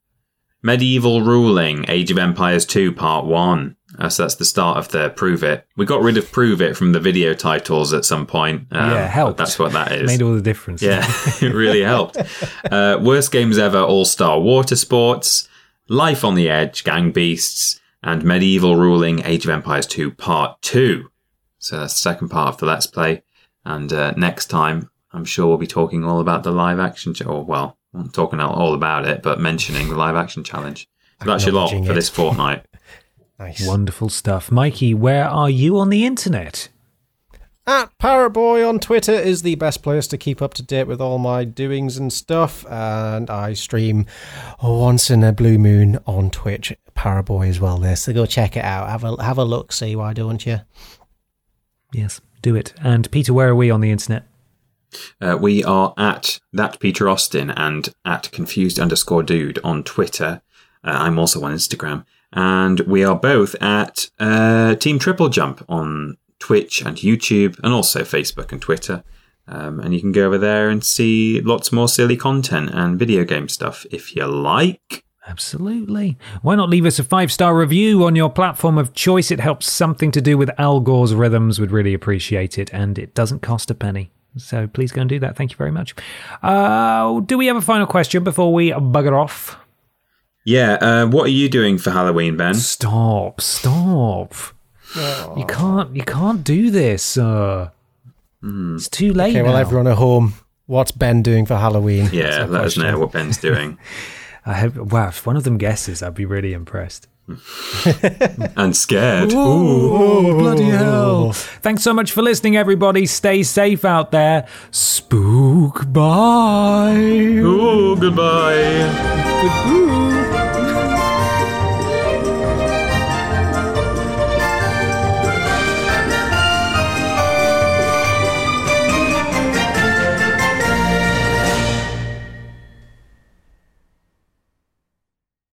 Medieval Ruling, Age of Empires 2, Part 1. Uh, so that's the start of the Prove It. We got rid of Prove It from the video titles at some point. um, Yeah, helped. That's what that is. Made all the difference. Yeah, it really helped. Uh, worst games ever All Star Water Sports, Life on the Edge, Gang Beasts, and Medieval Ruling Age of Empires 2 Part 2. So that's the second part of the Let's Play. And uh, next time, I'm sure we'll be talking all about the live action, ch- or well, not talking all about it, but mentioning the live action challenge. So that's your lot for it. this fortnight. Nice. Wonderful stuff. Mikey, where are you on the internet? At Paraboy on Twitter is the best place to keep up to date with all my doings and stuff. And I stream once in a blue moon on Twitch, Paraboy as well. There, so go check it out. Have a have a look. See why don't you? Yes, do it. And Peter, where are we on the internet? Uh, we are at that Peter Austin and at confused underscore dude on Twitter. Uh, I'm also on Instagram, and we are both at uh, Team Triple Jump on Twitch and YouTube, and also Facebook and Twitter. Um, and you can go over there and see lots more silly content and video game stuff if you like. Absolutely. Why not leave us a five star review on your platform of choice? It helps something to do with Al Gore's rhythms. Would really appreciate it, and it doesn't cost a penny. So please go and do that. Thank you very much. Uh, do we have a final question before we bugger off? Yeah, uh, what are you doing for Halloween, Ben? Stop! Stop! You can't. You can't do this. Uh, It's too late. Okay, well, now. everyone at home, what's Ben doing for Halloween? Yeah, That's our let us know what Ben's doing. I hope. Wow! If one of them guesses, I'd be really impressed. and scared. Oh, bloody hell. Thanks so much for listening, everybody. Stay safe out there. Spook bye. Oh, goodbye. Good-